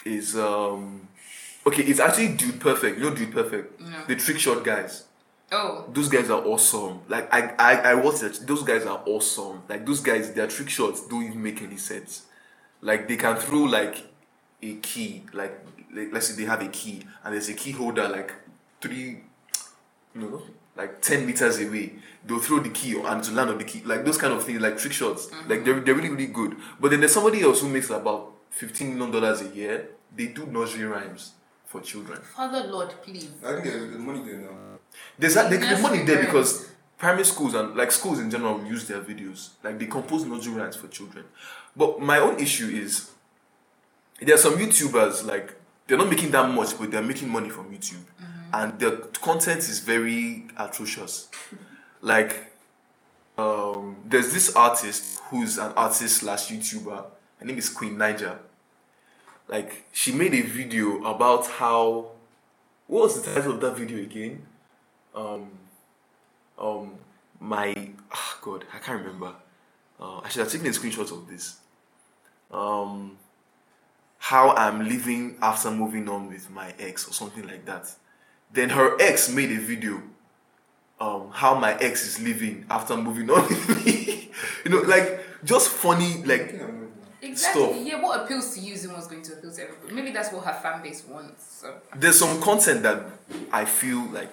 Speaker 3: is um, okay. It's actually Dude Perfect. You know Dude Perfect,
Speaker 2: No.
Speaker 3: the trick shot guys.
Speaker 2: Oh,
Speaker 3: Those guys are awesome. Like I, I, I watched it. Those guys are awesome. Like those guys, their trick shots don't even make any sense. Like they can throw like a key, like, like let's say they have a key and there's a key holder like three, no, like ten meters away. They'll throw the key and to land on the key, like those kind of things, like trick shots. Like they're, they're really really good. But then there's somebody else who makes about fifteen million dollars a year. They do nursery rhymes for children.
Speaker 2: Father Lord, please.
Speaker 1: I think there's, there's money there now.
Speaker 3: There's that, there's
Speaker 2: Nursery
Speaker 3: money there
Speaker 2: rhymes.
Speaker 3: because primary schools and like schools in general use their videos. Like they compose nursery rhymes for children. But my own issue is there are some YouTubers like they're not making that much, but they're making money from YouTube, and their content is very atrocious. Like um, there's this artist who's an artist slash YouTuber. Her name is Queen Naija. Like she made a video about how what was the title of that video again? Um, um, my ah God, I can't remember. Uh, I should have taken a screenshot of this. Um, how I'm living after moving on with my ex or something like that. Then her ex made a video. Um, how my ex is living after moving on with me. you know, like just funny, like
Speaker 2: Exactly.
Speaker 3: Stuff.
Speaker 2: Yeah, what appeals to you isn't what's going to appeal to everybody. Maybe that's what her fan base wants. So
Speaker 3: there's some content that I feel like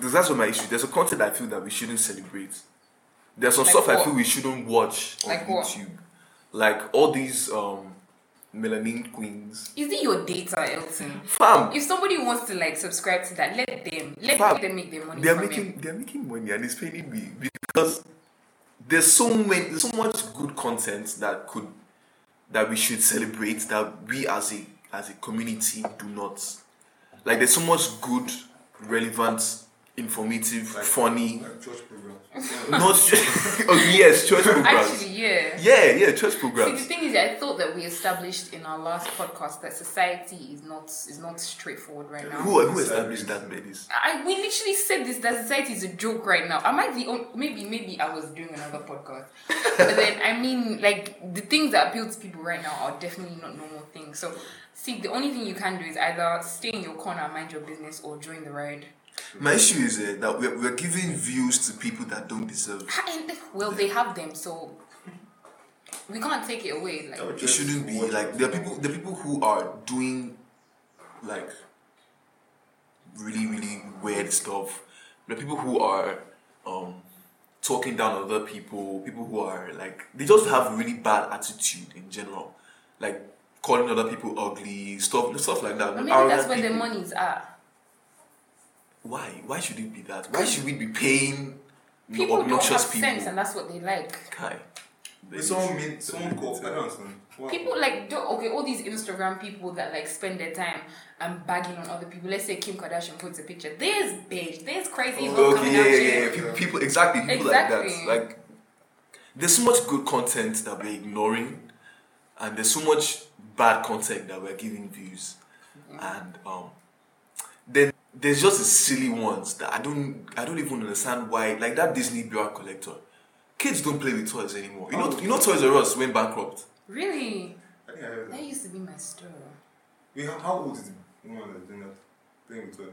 Speaker 3: that's what my issue. There's a content I feel that we shouldn't celebrate. There's some
Speaker 2: Like
Speaker 3: stuff I feel we shouldn't watch on
Speaker 2: Like what?
Speaker 3: YouTube. Like all these um melanin queens.
Speaker 2: is it your data, Elton?
Speaker 3: Fam,
Speaker 2: If somebody wants to like subscribe to that, let them. Let,
Speaker 3: Fam,
Speaker 2: them make their money
Speaker 3: they're making
Speaker 2: it.
Speaker 3: they're making money and it's paying me because there's so many, there's so much good content that could that we should celebrate that we as a as a community do not. Like there's so much good, relevant, informative,
Speaker 1: Like-
Speaker 3: funny.
Speaker 1: Like.
Speaker 3: Not oh yes, church programs.
Speaker 2: Actually, yeah.
Speaker 3: yeah, yeah, church programs.
Speaker 2: See, the thing is, I thought that we established in our last podcast that society is not is not straightforward right now.
Speaker 3: Who who established that, ladies?
Speaker 2: I we literally said this that society is a joke right now. Am I the only? Maybe maybe I was doing another podcast, but then I mean like the things that appeal to people right now are definitely not normal things. So see, the only thing you can do is either stay in your corner, mind your business, or join the ride.
Speaker 3: My issue is uh, that we're, we're giving views to people that don't deserve.
Speaker 2: And well, they have them, so we can't take it away. Like
Speaker 3: It shouldn't be like there are people there are people who are doing like really really weird stuff. The people who are um talking down other people, people who are like they just have really bad attitude in general. Like calling other people ugly, stuff stuff like that.
Speaker 2: But maybe
Speaker 3: Arrogant
Speaker 2: that's where the
Speaker 3: people.
Speaker 2: money's at.
Speaker 3: Why? Why should it be that? Why should we be paying
Speaker 2: People don't have
Speaker 3: obnoxious people?
Speaker 2: sense, and that's what they like.
Speaker 3: Kai.
Speaker 1: If someone made someone called, I don't understand. What?
Speaker 2: People like don't, okay, all these Instagram people that like spend their time and bagging on other people. Let's say Kim Kardashian puts a picture. There's bitch, there's crazy. hoe
Speaker 3: Okay, yeah, yeah, yeah. People, people exactly, people
Speaker 2: Exactly.
Speaker 3: like that. Like, there's so much good content that we're ignoring, and there's so much bad content that we're giving views, and um, then there's just the silly ones that I don't, I don't even understand why. Like that Disney BR collector, kids don't play with toys anymore. You know,
Speaker 1: Oh.
Speaker 3: you know, Toys R Us went bankrupt.
Speaker 2: Really?
Speaker 1: I think I heard
Speaker 2: That
Speaker 1: that.
Speaker 2: used to be my store.
Speaker 1: Wait, how, how old is the woman that's doing that? Playing with toys?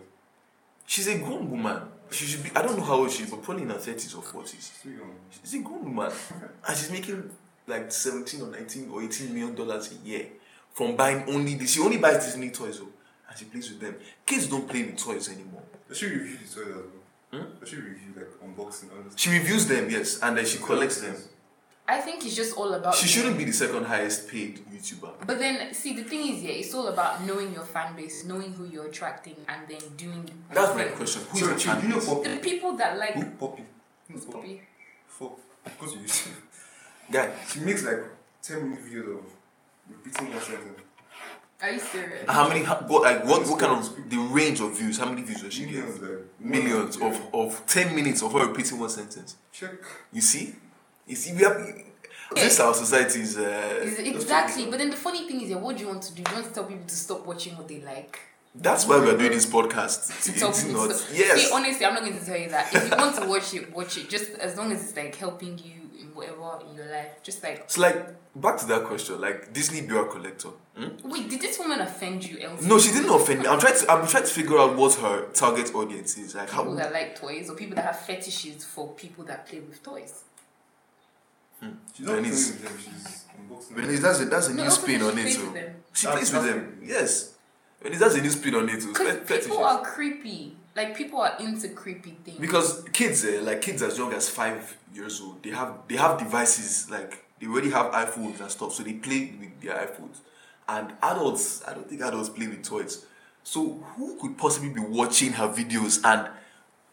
Speaker 3: She's a grown woman. She should be. I don't know how old she is, but probably in her thirties or forties.
Speaker 1: She's too young.
Speaker 3: She's a grown woman, and she's making like seventeen or nineteen or eighteen million dollars a year from buying only this. She only buys Disney toys, though, and she plays with them. Kids don't play with toys anymore.
Speaker 1: Does she review the toys as well?
Speaker 3: Hmm?
Speaker 1: Does she review like unboxing? all this?
Speaker 3: She reviews them, yes, and then she collects them.
Speaker 2: I think it's just all about.
Speaker 3: She shouldn't be the second highest paid YouTuber.
Speaker 2: But then, see, the thing is, yeah, it's all about knowing your fan base, knowing who you're attracting, and then doing.
Speaker 3: That's my
Speaker 2: thing.
Speaker 3: question. Who's
Speaker 1: So,
Speaker 3: the
Speaker 1: you know
Speaker 3: fan?
Speaker 1: Poppy?
Speaker 2: The people that like.
Speaker 1: Who? Poppy. Who's Poppy?
Speaker 2: Poppy.
Speaker 1: Fuck. Go to YouTube.
Speaker 3: Guy,
Speaker 1: She makes like 10 minute videos of repeating one sentence.
Speaker 2: Are you serious?
Speaker 3: how many? How, what, like, what, what kind of the range of views? How many views does she get?
Speaker 1: Millions, like.
Speaker 3: Millions
Speaker 1: Yeah.
Speaker 3: of of ten minutes of her repeating one sentence.
Speaker 1: Check.
Speaker 3: You see, you see, we have this our society is. Uh,
Speaker 2: Exactly, but then the funny thing is, yeah, what do you want to do? Do you want to tell people to stop watching what they like?
Speaker 3: That's why we're doing this podcast.
Speaker 2: To tell
Speaker 3: It's
Speaker 2: people
Speaker 3: not.
Speaker 2: to
Speaker 3: Yes.
Speaker 2: See, honestly, I'm not going to tell you that. If you want to watch it, watch it. Just as long as it's like helping you in whatever in your life. Just like,
Speaker 3: It's like back to that question, like Disney BR collector. hmm?
Speaker 2: wait, did this woman offend you? Elsie?
Speaker 3: No, she didn't offend me. I'm trying to. I'm trying to figure out what her target audience is. Like
Speaker 2: People
Speaker 3: how.
Speaker 2: that like toys or people that have fetishes for people that play with toys.
Speaker 1: She's not playing
Speaker 3: Venice.
Speaker 1: with them, she's unboxing
Speaker 3: Venice, that's a that's a
Speaker 2: No,
Speaker 3: new spin on it too. She plays with them. Yes. Venice, that's a new spin on it too.
Speaker 2: Because
Speaker 3: Fet-
Speaker 2: people are creepy. Like people are into creepy things.
Speaker 3: because kids eh, like kids as young as five years old they have they have devices like they already have iphones and stuff so they play with their iphones and adults i don't think adults play with toys so who could possibly be watching her videos and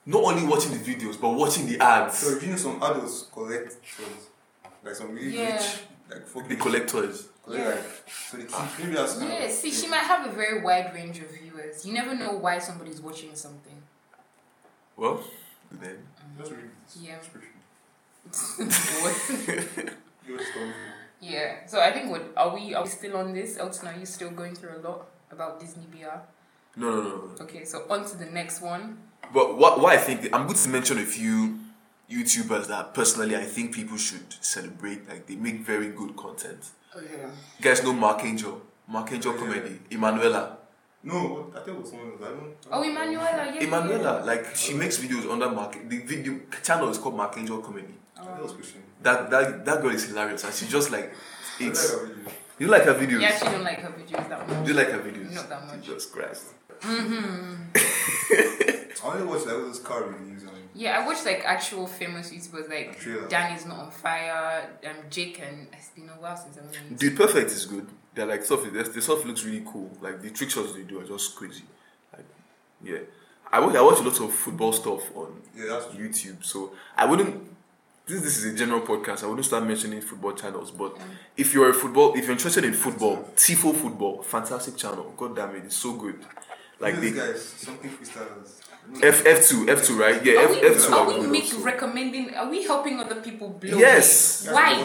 Speaker 3: not only watching the videos but watching the ads
Speaker 1: So, you know, some adults collect toys. Like some really
Speaker 2: Yeah.
Speaker 1: rich, like fucking
Speaker 3: they collect toys
Speaker 1: collect,
Speaker 2: Yeah.
Speaker 1: like, so they keep, maybe that's
Speaker 2: yeah, see, she might have a very wide range of viewers. You never know why somebody's watching something.
Speaker 3: Well then
Speaker 1: Just read the
Speaker 2: Yeah.
Speaker 1: description.
Speaker 2: What?
Speaker 1: You're just going
Speaker 2: yeah. So I think what are we are we still on this? Elton, are you still going through a lot about Disney BR?
Speaker 3: no no no, no.
Speaker 2: Okay, so on to the next one.
Speaker 3: but what, what i think i'm going to mention a few youtubers that personally i think people should celebrate like they make very good content
Speaker 2: Okay.
Speaker 3: you guys know mark angel mark angel
Speaker 1: Yeah.
Speaker 3: comedy emmanuella
Speaker 1: No, I think it was someone else. I don't. I
Speaker 2: Oh,
Speaker 1: don't-
Speaker 2: Emmanuella, yeah.
Speaker 3: Emmanuella, like she makes videos under Mark. The video channel is called Mark Angel Comedy.
Speaker 1: I think was Christian.
Speaker 3: That that that girl is hilarious, and she just like it's.
Speaker 1: like.
Speaker 3: You like her videos?
Speaker 2: Yeah, I actually don't like her videos that much.
Speaker 3: Do you like her videos?
Speaker 2: Not that much.
Speaker 3: Jesus Christ. Hmm.
Speaker 1: I only watch like all those car reviews and
Speaker 2: Yeah, I watch like actual famous YouTubers like
Speaker 1: Trailer.
Speaker 2: Dan is Not on Fire, um, Jake, and it's been a while since I've been.
Speaker 3: Dude, Perfect is good. They're like stuff. The the stuff looks really cool. Like the trick shots they do are just crazy. Like, yeah. I watch, I watch a lot of football stuff on
Speaker 1: yeah, that's true.
Speaker 3: YouTube, so I wouldn't this, this is a general podcast. I wouldn't start mentioning football channels, but mm. if you're a football, if you're interested in football, Tifo Football, fantastic channel. God damn it, it's so good. Like
Speaker 1: Like
Speaker 3: the
Speaker 1: these guys, something freestylers.
Speaker 3: F F two F two right? Yeah,
Speaker 2: Are
Speaker 3: F
Speaker 2: we,
Speaker 3: F two
Speaker 2: are
Speaker 3: are
Speaker 2: we
Speaker 3: good
Speaker 2: make,
Speaker 3: also.
Speaker 2: recommending? Are we helping other people blow?
Speaker 3: Yes.
Speaker 2: Why?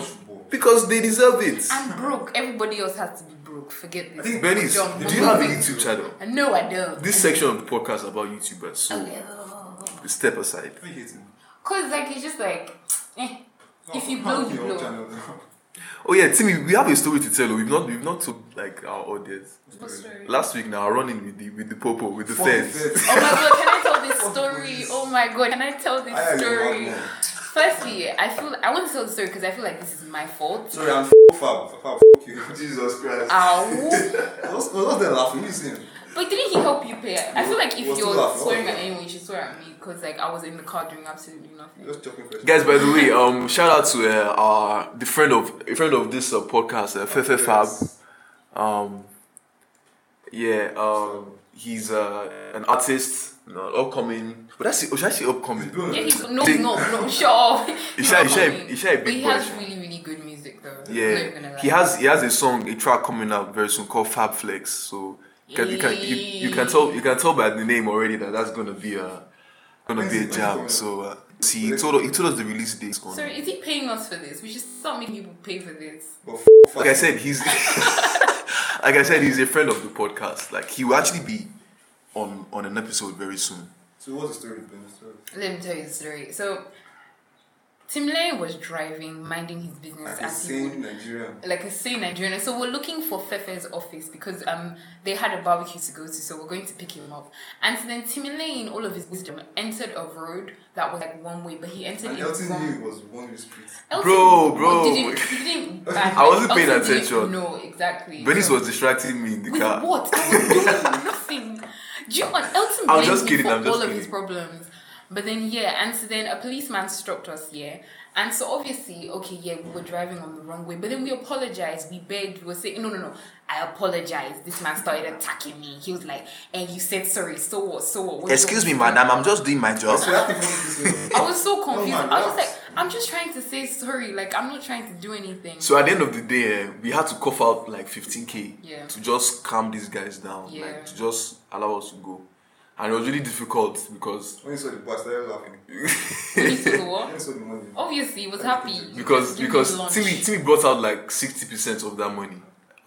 Speaker 1: Watch football.
Speaker 3: because they deserve it.
Speaker 2: I'm broke. Everybody else has to be broke. Forget this.
Speaker 1: I think
Speaker 3: Benny's,
Speaker 2: John,
Speaker 3: do you have a. YouTube channel?
Speaker 2: No, I don't.
Speaker 3: This section of the podcast is about YouTubers, so
Speaker 2: Okay.
Speaker 3: step aside.
Speaker 1: Why you hating?
Speaker 2: Cause like it's just like, eh. If you blow, you
Speaker 1: Your own
Speaker 2: blow.
Speaker 1: channel.
Speaker 3: Oh yeah, Timmy, we have a story to tell. We've not we've not told like our audience.
Speaker 2: What story?
Speaker 3: Last week now, running with the with the popo with the
Speaker 1: Fuck
Speaker 3: fence.
Speaker 2: Oh my god, can I tell this story?
Speaker 1: police.
Speaker 2: Oh my god, can I tell this
Speaker 1: I
Speaker 2: story?
Speaker 1: Madman.
Speaker 2: Firstly, I feel I want to tell the story because I feel like this is my fault.
Speaker 1: Sorry, I'm f- fab. Fab, f- you.
Speaker 3: Jesus Christ.
Speaker 2: Ow.
Speaker 1: What's, what's that laughing? You see him?
Speaker 2: But didn't he help you pay? I feel like if you're
Speaker 1: laugh?
Speaker 2: swearing at anyone, you should swear at me because like I was in the car doing absolutely nothing.
Speaker 1: Just joking.
Speaker 3: Guys, by the way, um, shout out to uh, our the friend of a friend of this uh, podcast, uh, Fefe Fab. Um, yeah, um, he's uh, an artist, you know, upcoming. But that's it. Should I say upcoming?
Speaker 2: Yeah, he's no, no, no, sure.
Speaker 3: He should- he should- he should a big
Speaker 2: he
Speaker 3: boy.
Speaker 2: has really, really good music though. I'm not even
Speaker 3: Yeah,
Speaker 2: gonna
Speaker 3: he has he has a song, a track coming out very soon called Fab Flex. So you can, you, can, you, you can tell you can tell by the name already that that's gonna be a gonna
Speaker 1: When's
Speaker 3: be a
Speaker 1: it- when's it
Speaker 3: jam. So uh, see, he told he told us the release date. on-
Speaker 2: Sorry, is he paying us for this? We should start making people pay for this.
Speaker 1: But f-
Speaker 3: Like I said, he's like I said, he's a friend of the podcast. Like he will actually be on on an episode very soon.
Speaker 1: So what's the story, Ben?
Speaker 2: Let me tell you the story. So, Tim Lane was driving, minding his business
Speaker 1: Like a
Speaker 2: as he would
Speaker 1: Nigerian.
Speaker 2: like a sane Nigerian. So we're looking for Fefe's office because um they had a barbecue to go to, so we're going to pick him up. And so then Timile, in all of his wisdom, entered a road that was like one way, but he entered
Speaker 1: And
Speaker 2: it
Speaker 1: Elton
Speaker 2: wrong.
Speaker 1: knew it was one way street.
Speaker 2: Elton
Speaker 3: Bro, bro.
Speaker 2: Didn't, he didn't,
Speaker 3: I wasn't paying
Speaker 2: Elton didn't
Speaker 3: attention.
Speaker 2: No, exactly.
Speaker 3: Venice
Speaker 2: So-
Speaker 3: was distracting me in the
Speaker 2: with
Speaker 3: car.
Speaker 2: what? I was doing nothing. Do you want Elton
Speaker 3: I'm
Speaker 2: blames
Speaker 3: just
Speaker 2: me
Speaker 3: kidding,
Speaker 2: for
Speaker 3: I'm just
Speaker 2: all of his problems. But then yeah, and so then a policeman stopped us, yeah. And so obviously, okay, yeah, we were driving on the wrong way, but then we apologized, we begged, we were saying, no, no, no, I apologize. This man started attacking me. He was like, and you said sorry, so what, so what? What
Speaker 3: Excuse me,
Speaker 2: want me to do?"
Speaker 3: madam. I'm just doing my job.
Speaker 1: So that thing was this way.
Speaker 2: I was so confused.
Speaker 1: man,
Speaker 2: I was just like, I'm just trying to say sorry. Like, I'm not trying to do anything.
Speaker 3: So at the end of the day, eh, we had to cough out like 15k
Speaker 2: Yeah.
Speaker 3: to just calm these guys down,
Speaker 2: Yeah.
Speaker 3: like to just allow us to go. And it was really difficult because
Speaker 1: When you saw the boy, I started laughing.
Speaker 2: When you saw the what?
Speaker 1: When you saw the money.
Speaker 2: Obviously, he was happy.
Speaker 3: because
Speaker 2: Give
Speaker 3: because. Timmy Timmy brought out like 60% of that money,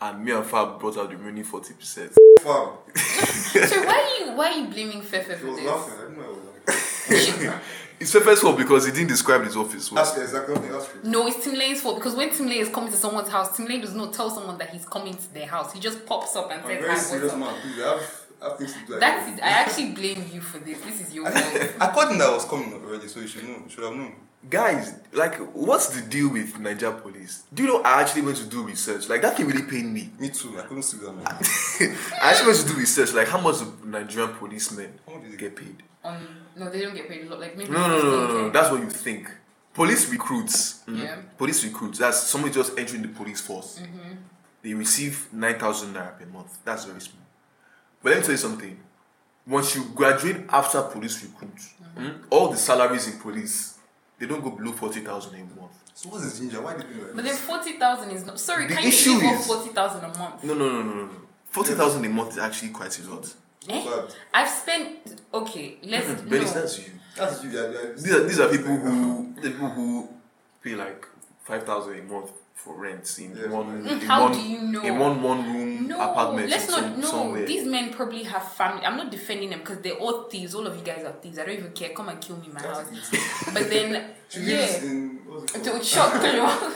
Speaker 3: and me and Fab brought out the remaining 40%.
Speaker 1: Fab.
Speaker 2: So why are you why are you blaming Fefe
Speaker 1: He
Speaker 2: for
Speaker 1: was
Speaker 2: this?
Speaker 1: laughing. I didn't know he was laughing.
Speaker 3: It's Fefe's fault because he didn't describe his office well.
Speaker 1: That's exactly what that's true.
Speaker 2: No, it's Tim Lane's fault because when Tim Lane is coming to someone's house, Tim Lane does not tell someone that he's coming to their house. He just pops up and
Speaker 1: I'm
Speaker 2: says,
Speaker 1: very serious man. Please, I have, I have things to do.
Speaker 2: That's it. I actually blame you for this. This is your fault.
Speaker 1: I caught him that I was coming already, so you should know. You should have known.
Speaker 3: Guys, like, what's the deal with Naija police? Do you know I actually went to do research? Like, that thing really pained me.
Speaker 1: Me too. I couldn't sleep that night.
Speaker 3: I actually went to do research. Like, how much do Nigerian policemen
Speaker 1: How much did they
Speaker 3: get paid?
Speaker 2: Um, no, they don't get paid a lot. Like maybe
Speaker 3: No, no, no, no, no, no.
Speaker 2: 15K.
Speaker 3: That's what you think. Police recruits. mhm.
Speaker 2: Yeah.
Speaker 3: Police recruits. That's somebody just entering the police force.
Speaker 2: Mm-hmm.
Speaker 3: They receive 9,000 naira per month. That's very small. But let me tell you something. Once you graduate after police recruit,
Speaker 2: Mm-hmm.
Speaker 3: mhm, all the salaries in police, they don't go below 40,000 a month.
Speaker 1: So what's this ginger? Why did you?
Speaker 2: But then forty thousand is not. Sorry,
Speaker 3: The
Speaker 2: can you
Speaker 3: issue
Speaker 2: give
Speaker 3: is-
Speaker 2: forty thousand a month?
Speaker 3: No, no, no, no, no. no. 40,000 a month is actually quite a lot.
Speaker 2: Eh?
Speaker 1: Bad.
Speaker 2: I've spent. Okay, let's.
Speaker 3: But
Speaker 2: no.
Speaker 3: it's that's you.
Speaker 1: That's you. Yeah, yeah.
Speaker 3: These are, these are people who people who pay like 5,000 a month for rent in
Speaker 1: Yes.
Speaker 3: one
Speaker 2: Mm,
Speaker 3: in
Speaker 2: how
Speaker 3: one,
Speaker 2: do you know?
Speaker 3: in one one room
Speaker 2: No,
Speaker 3: apartment
Speaker 2: let's not.
Speaker 3: some,
Speaker 2: No,
Speaker 3: somewhere.
Speaker 2: these men probably have family. I'm not defending them because they're all thieves. All of you guys are thieves. I don't even care. Come and kill me in my house. But then, yeah,
Speaker 1: lives in. What's
Speaker 2: to shock you.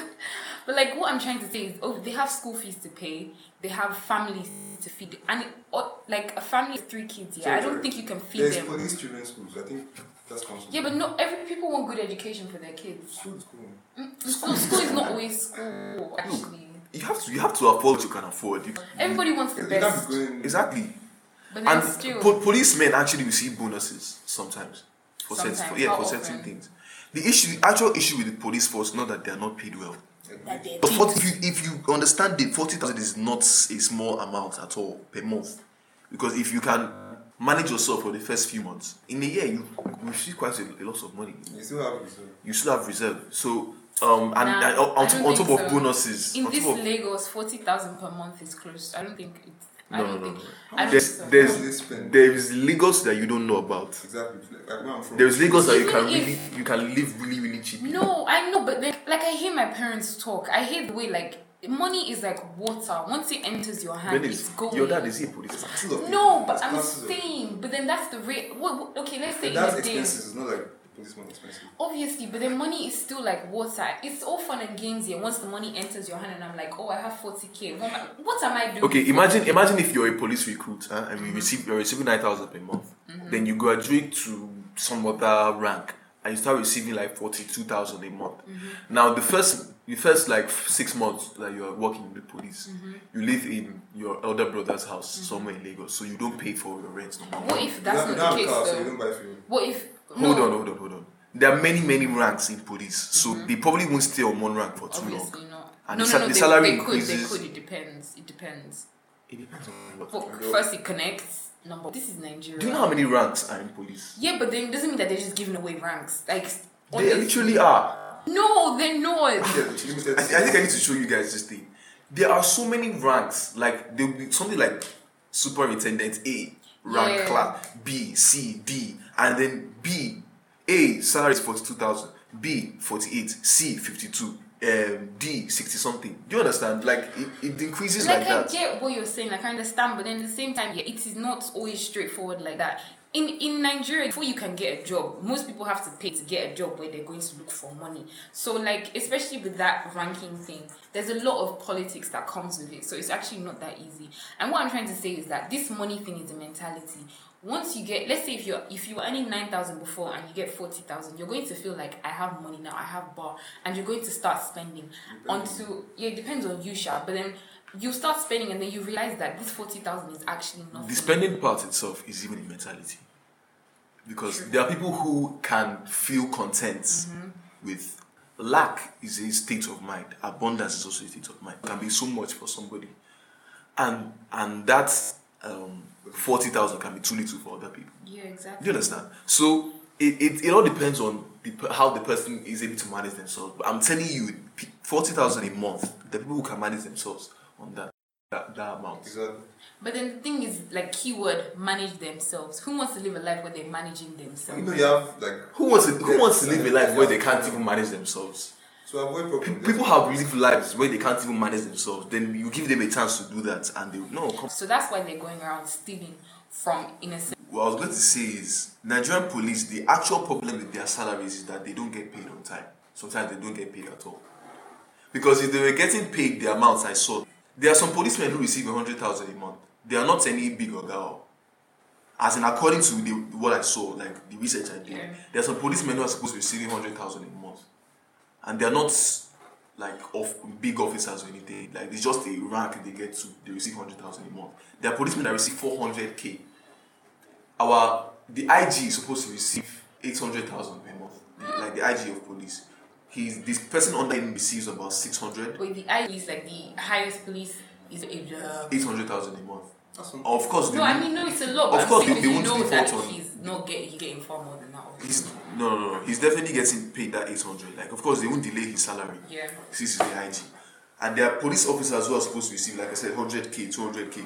Speaker 2: But like what I'm trying to say is, oh, they have school fees to pay. They have families to feed, and it, oh, like a family of three kids. Yeah,
Speaker 1: Sorry,
Speaker 2: I don't
Speaker 1: sorry.
Speaker 2: think you can feed
Speaker 1: There's
Speaker 2: them.
Speaker 1: police children's schools. I think that's council.
Speaker 2: Yeah, but no, every people want good education for their kids.
Speaker 1: School is cool.
Speaker 2: Mm, School, school is not always school. Actually,
Speaker 3: you have to you have to afford what you can afford. You-
Speaker 2: everybody wants the
Speaker 1: You can't
Speaker 2: best,
Speaker 1: be
Speaker 3: exactly.
Speaker 2: but
Speaker 3: And
Speaker 2: still.
Speaker 3: po- policemen actually receive bonuses sometimes for certain for, yeah
Speaker 2: How
Speaker 3: for
Speaker 2: often?
Speaker 3: certain things. The issue, the actual issue with the police force, not that they are not paid well. But 40, if, you, if you understand that 40,000 is not a small amount at all per month. Because if you can manage yourself for the first few months. In a year, you you receive quite a, a lot of money.
Speaker 1: You still have reserve.
Speaker 3: You still have reserve. So um and,
Speaker 2: Nah,
Speaker 3: and on,
Speaker 2: I
Speaker 3: on, top- on
Speaker 2: think
Speaker 3: top of bonuses,
Speaker 2: In this
Speaker 3: top of,
Speaker 2: Lagos, forty thousand per month is close. I don't think it. I
Speaker 3: no, no, no,
Speaker 2: think.
Speaker 3: no. There's
Speaker 2: think so.
Speaker 3: there's
Speaker 1: How do they spend?
Speaker 3: there is Lagos that you don't know about.
Speaker 1: Exactly. Like where I'm from.
Speaker 3: There's Lagos that you can
Speaker 2: if-
Speaker 3: really you can live really really cheap.
Speaker 2: No, I know, but then, like I hear my parents talk. I hear the way like money is like water. Once it enters your hand, it's
Speaker 3: is
Speaker 2: going.
Speaker 3: your dad is he a police?
Speaker 1: Classes of
Speaker 2: No, but I'm saying, but then that's the rate. What- okay, let's say
Speaker 1: But That's
Speaker 2: in a day.
Speaker 1: expensive. It's not like policeman expensive.
Speaker 2: Obviously, but then money is still like water. It's all fun and games here. Once the money enters your hand, and I'm like, oh, I have 40k. What am I, what am I doing?
Speaker 3: Okay, imagine imagine if you're a police recruit huh, and you receive you're receiving nine thousand per month,
Speaker 2: Mm-hmm.
Speaker 3: then you graduate to some other rank and you start receiving like forty two thousand a month.
Speaker 2: Mm-hmm.
Speaker 3: Now the first the first like six months that you are working in the police,
Speaker 2: Mm-hmm.
Speaker 3: you live in your elder brother's house somewhere in Lagos, so you don't pay for your rent no more.
Speaker 2: What if that's
Speaker 1: you
Speaker 2: not
Speaker 1: don't
Speaker 2: the case
Speaker 1: car, so you don't buy fuel.
Speaker 2: What if?
Speaker 3: Hold on, hold on, hold on. There are many many ranks in police, so they probably won't stay on one rank for too long.
Speaker 2: Obviously not.
Speaker 3: And
Speaker 2: no,
Speaker 3: the
Speaker 2: no, no.
Speaker 3: the
Speaker 2: they,
Speaker 3: salary
Speaker 2: they could. They
Speaker 3: increases.
Speaker 2: could. It depends. It depends.
Speaker 3: It depends on what.
Speaker 2: But first, it connects. Number. This is Nigeria.
Speaker 3: Do you know how many ranks are in police?
Speaker 2: Yeah, but then it doesn't mean that they're just giving away ranks. Like
Speaker 3: They
Speaker 2: honestly-
Speaker 3: literally are.
Speaker 2: No, they're not.
Speaker 1: Yeah, it's limited.
Speaker 3: I, I think I need to show you guys this thing. There are so many ranks. Like there'll be something like superintendent A, rank
Speaker 2: Yeah.
Speaker 3: class B, C, D, and then B, A salary is forty two thousand, B forty eight, C fifty two, um, D sixty something. Do you understand? Like it, it increases like,
Speaker 2: like I
Speaker 3: that.
Speaker 2: get what you're saying, like I understand, but then at the same time, yeah, it is not always straightforward like that. In in Nigeria, before you can get a job, most people have to pay to get a job where they're going to look for money. So like especially with that ranking thing, there's a lot of politics that comes with it. So it's actually not that easy. And what I'm trying to say is that this money thing is a mentality. Once you get, let's say if you're if you were earning nine thousand before and you get forty thousand, you're going to feel like I have money now, I have bar, and you're going to start spending until yeah, it depends on you, Sha. But then you start spending and then you realize that this forty thousand is actually not
Speaker 3: The spending part itself is even a mentality. Because there are people who can feel content
Speaker 2: Mm-hmm.
Speaker 3: with lack is a state of mind. Abundance is also a state of mind. It can be so much for somebody. And and that's um, forty thousand can be too little for other people.
Speaker 2: Yeah, exactly.
Speaker 3: Do you understand? So it, it, it all depends on the, how the person is able to manage themselves. But I'm telling you, forty thousand a month, the people who can manage themselves on that that, that amount.
Speaker 1: Exactly.
Speaker 2: But then the thing is, like keyword, manage themselves. Who wants to live a life where they're managing themselves?
Speaker 1: You know, you have like
Speaker 3: Who wants to, who wants to live a life where they can't even manage themselves?
Speaker 1: To avoid problems.
Speaker 3: People have lived lives where they can't even manage themselves. Then you give them a chance to do that, and they no. Come.
Speaker 2: So that's why they're going around stealing from innocent.
Speaker 3: What I was going to say is Nigerian police. The actual problem with their salaries is that they don't get paid on time. Sometimes they don't get paid at all. Because if they were getting paid the amounts I saw, there are some policemen who receive a hundred thousand a month. They are not any big or girl. As in, according to the, what I saw, like the research I did,
Speaker 2: Yeah.
Speaker 3: there are some policemen who are supposed to be receiving hundred thousand a month, and they are not like of big officers or anything. Like it's just a rank they get to. They receive hundred thousand a month. There are policemen that receive four hundred k. Our the IG is supposed to receive eight hundred thousand per month. The- Like the IG of police, he's this person under him receives about six hundred.
Speaker 2: Wait, the IG is like the highest police is a.
Speaker 3: Eight hundred thousand a month.
Speaker 1: That's
Speaker 3: Of course,
Speaker 2: No, I mean no, it's a lot.
Speaker 3: Of course,
Speaker 2: saying
Speaker 3: they- they won't
Speaker 2: know that
Speaker 3: default on-
Speaker 2: he's not getting he's getting far more than that.
Speaker 3: he's no, no, no, no. He's definitely getting paid that eight hundred. Like, of course, they won't delay his salary.
Speaker 2: Yeah.
Speaker 3: This is the IG, and there are police officers who are supposed to receive, like I said, hundred k, two hundred k.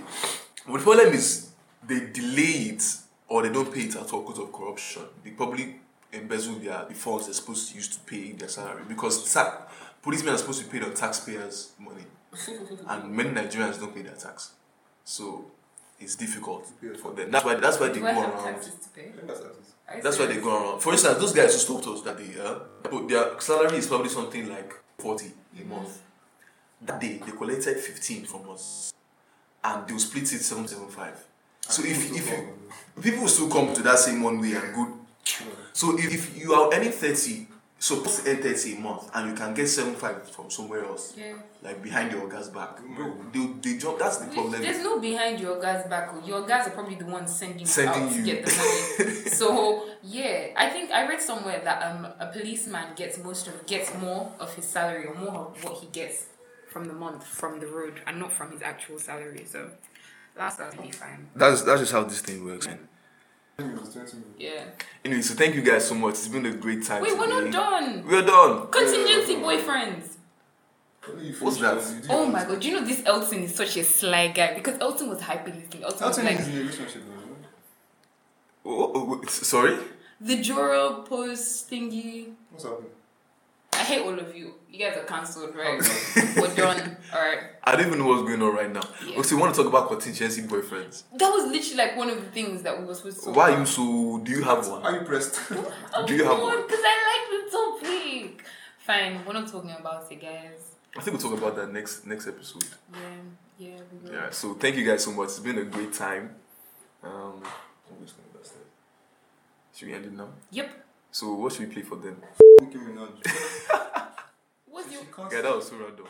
Speaker 3: But the problem is they delay it or they don't pay it at all because of corruption. They probably embezzle their the funds they're supposed to use to pay their salary because ta- policemen are supposed to be paid on taxpayers' money, and many Nigerians don't pay their tax, so it's difficult for them. That's why that's why they go around.
Speaker 2: taxes to pay?
Speaker 1: That's it.
Speaker 2: Are you
Speaker 3: That's why they go around. For instance, those guys who stopped us that day, uh, but their salary is probably something like 40 a month. That day, they collected 15 from us. And they'll split it 775. So if, if you, people still come to that same one way and go. So if, if you are earning 30, supposed to earn 30 a month, and you can get 75 from somewhere else,
Speaker 2: Yeah.
Speaker 3: like behind your guy's back, bro, they, they jump. That's the problem.
Speaker 2: There's no behind your guys back. oh. Your guys are probably the ones sending,
Speaker 3: Sending
Speaker 2: you out
Speaker 3: you.
Speaker 2: to get the money. so yeah, I think I read somewhere that um a policeman gets most of gets more of his salary or more of what he gets from the month from the road and not from his actual salary. So that's absolutely fine.
Speaker 3: That's that's just how this thing works. Man.
Speaker 1: It was 20 minutes.
Speaker 2: Yeah.
Speaker 3: Anyway, so thank you guys so much. It's been a great time.
Speaker 2: Wait, we're not done.
Speaker 3: We're done.
Speaker 2: Contingency boyfriends.
Speaker 3: What's that?
Speaker 1: it. You did
Speaker 2: Oh my god, do you know this Elton is such a sly guy? Because Elton was hyping this thing. Elton, was like,
Speaker 1: is in a relationship though.
Speaker 3: Oh, oh, oh, sorry?
Speaker 2: the Joro post thingy.
Speaker 1: What's happening?
Speaker 2: I hate all of you. You guys are cancelled, right? We're done. Alright.
Speaker 3: I don't even know what's going on right now.
Speaker 2: Yeah.
Speaker 3: Okay, so you want to talk about contingency boyfriends?
Speaker 2: That was literally like one of the things that we were supposed to talk
Speaker 3: Why are you so? Do you have one?
Speaker 1: Are you pressed?
Speaker 2: Oh,
Speaker 3: Do you have one?
Speaker 2: Because I like the topic. Fine, we're not talking about it, guys.
Speaker 3: I think we'll talk about that next next episode.
Speaker 2: Yeah, yeah, we will.
Speaker 3: Yeah. So thank you guys so much. It's been a great time. Um, I'm just gonna that's. Should we end it now?
Speaker 2: Yep.
Speaker 3: So what should we play for them?
Speaker 1: Nicki Minaj.
Speaker 2: What's your
Speaker 1: She can't
Speaker 3: Yeah, that was so random.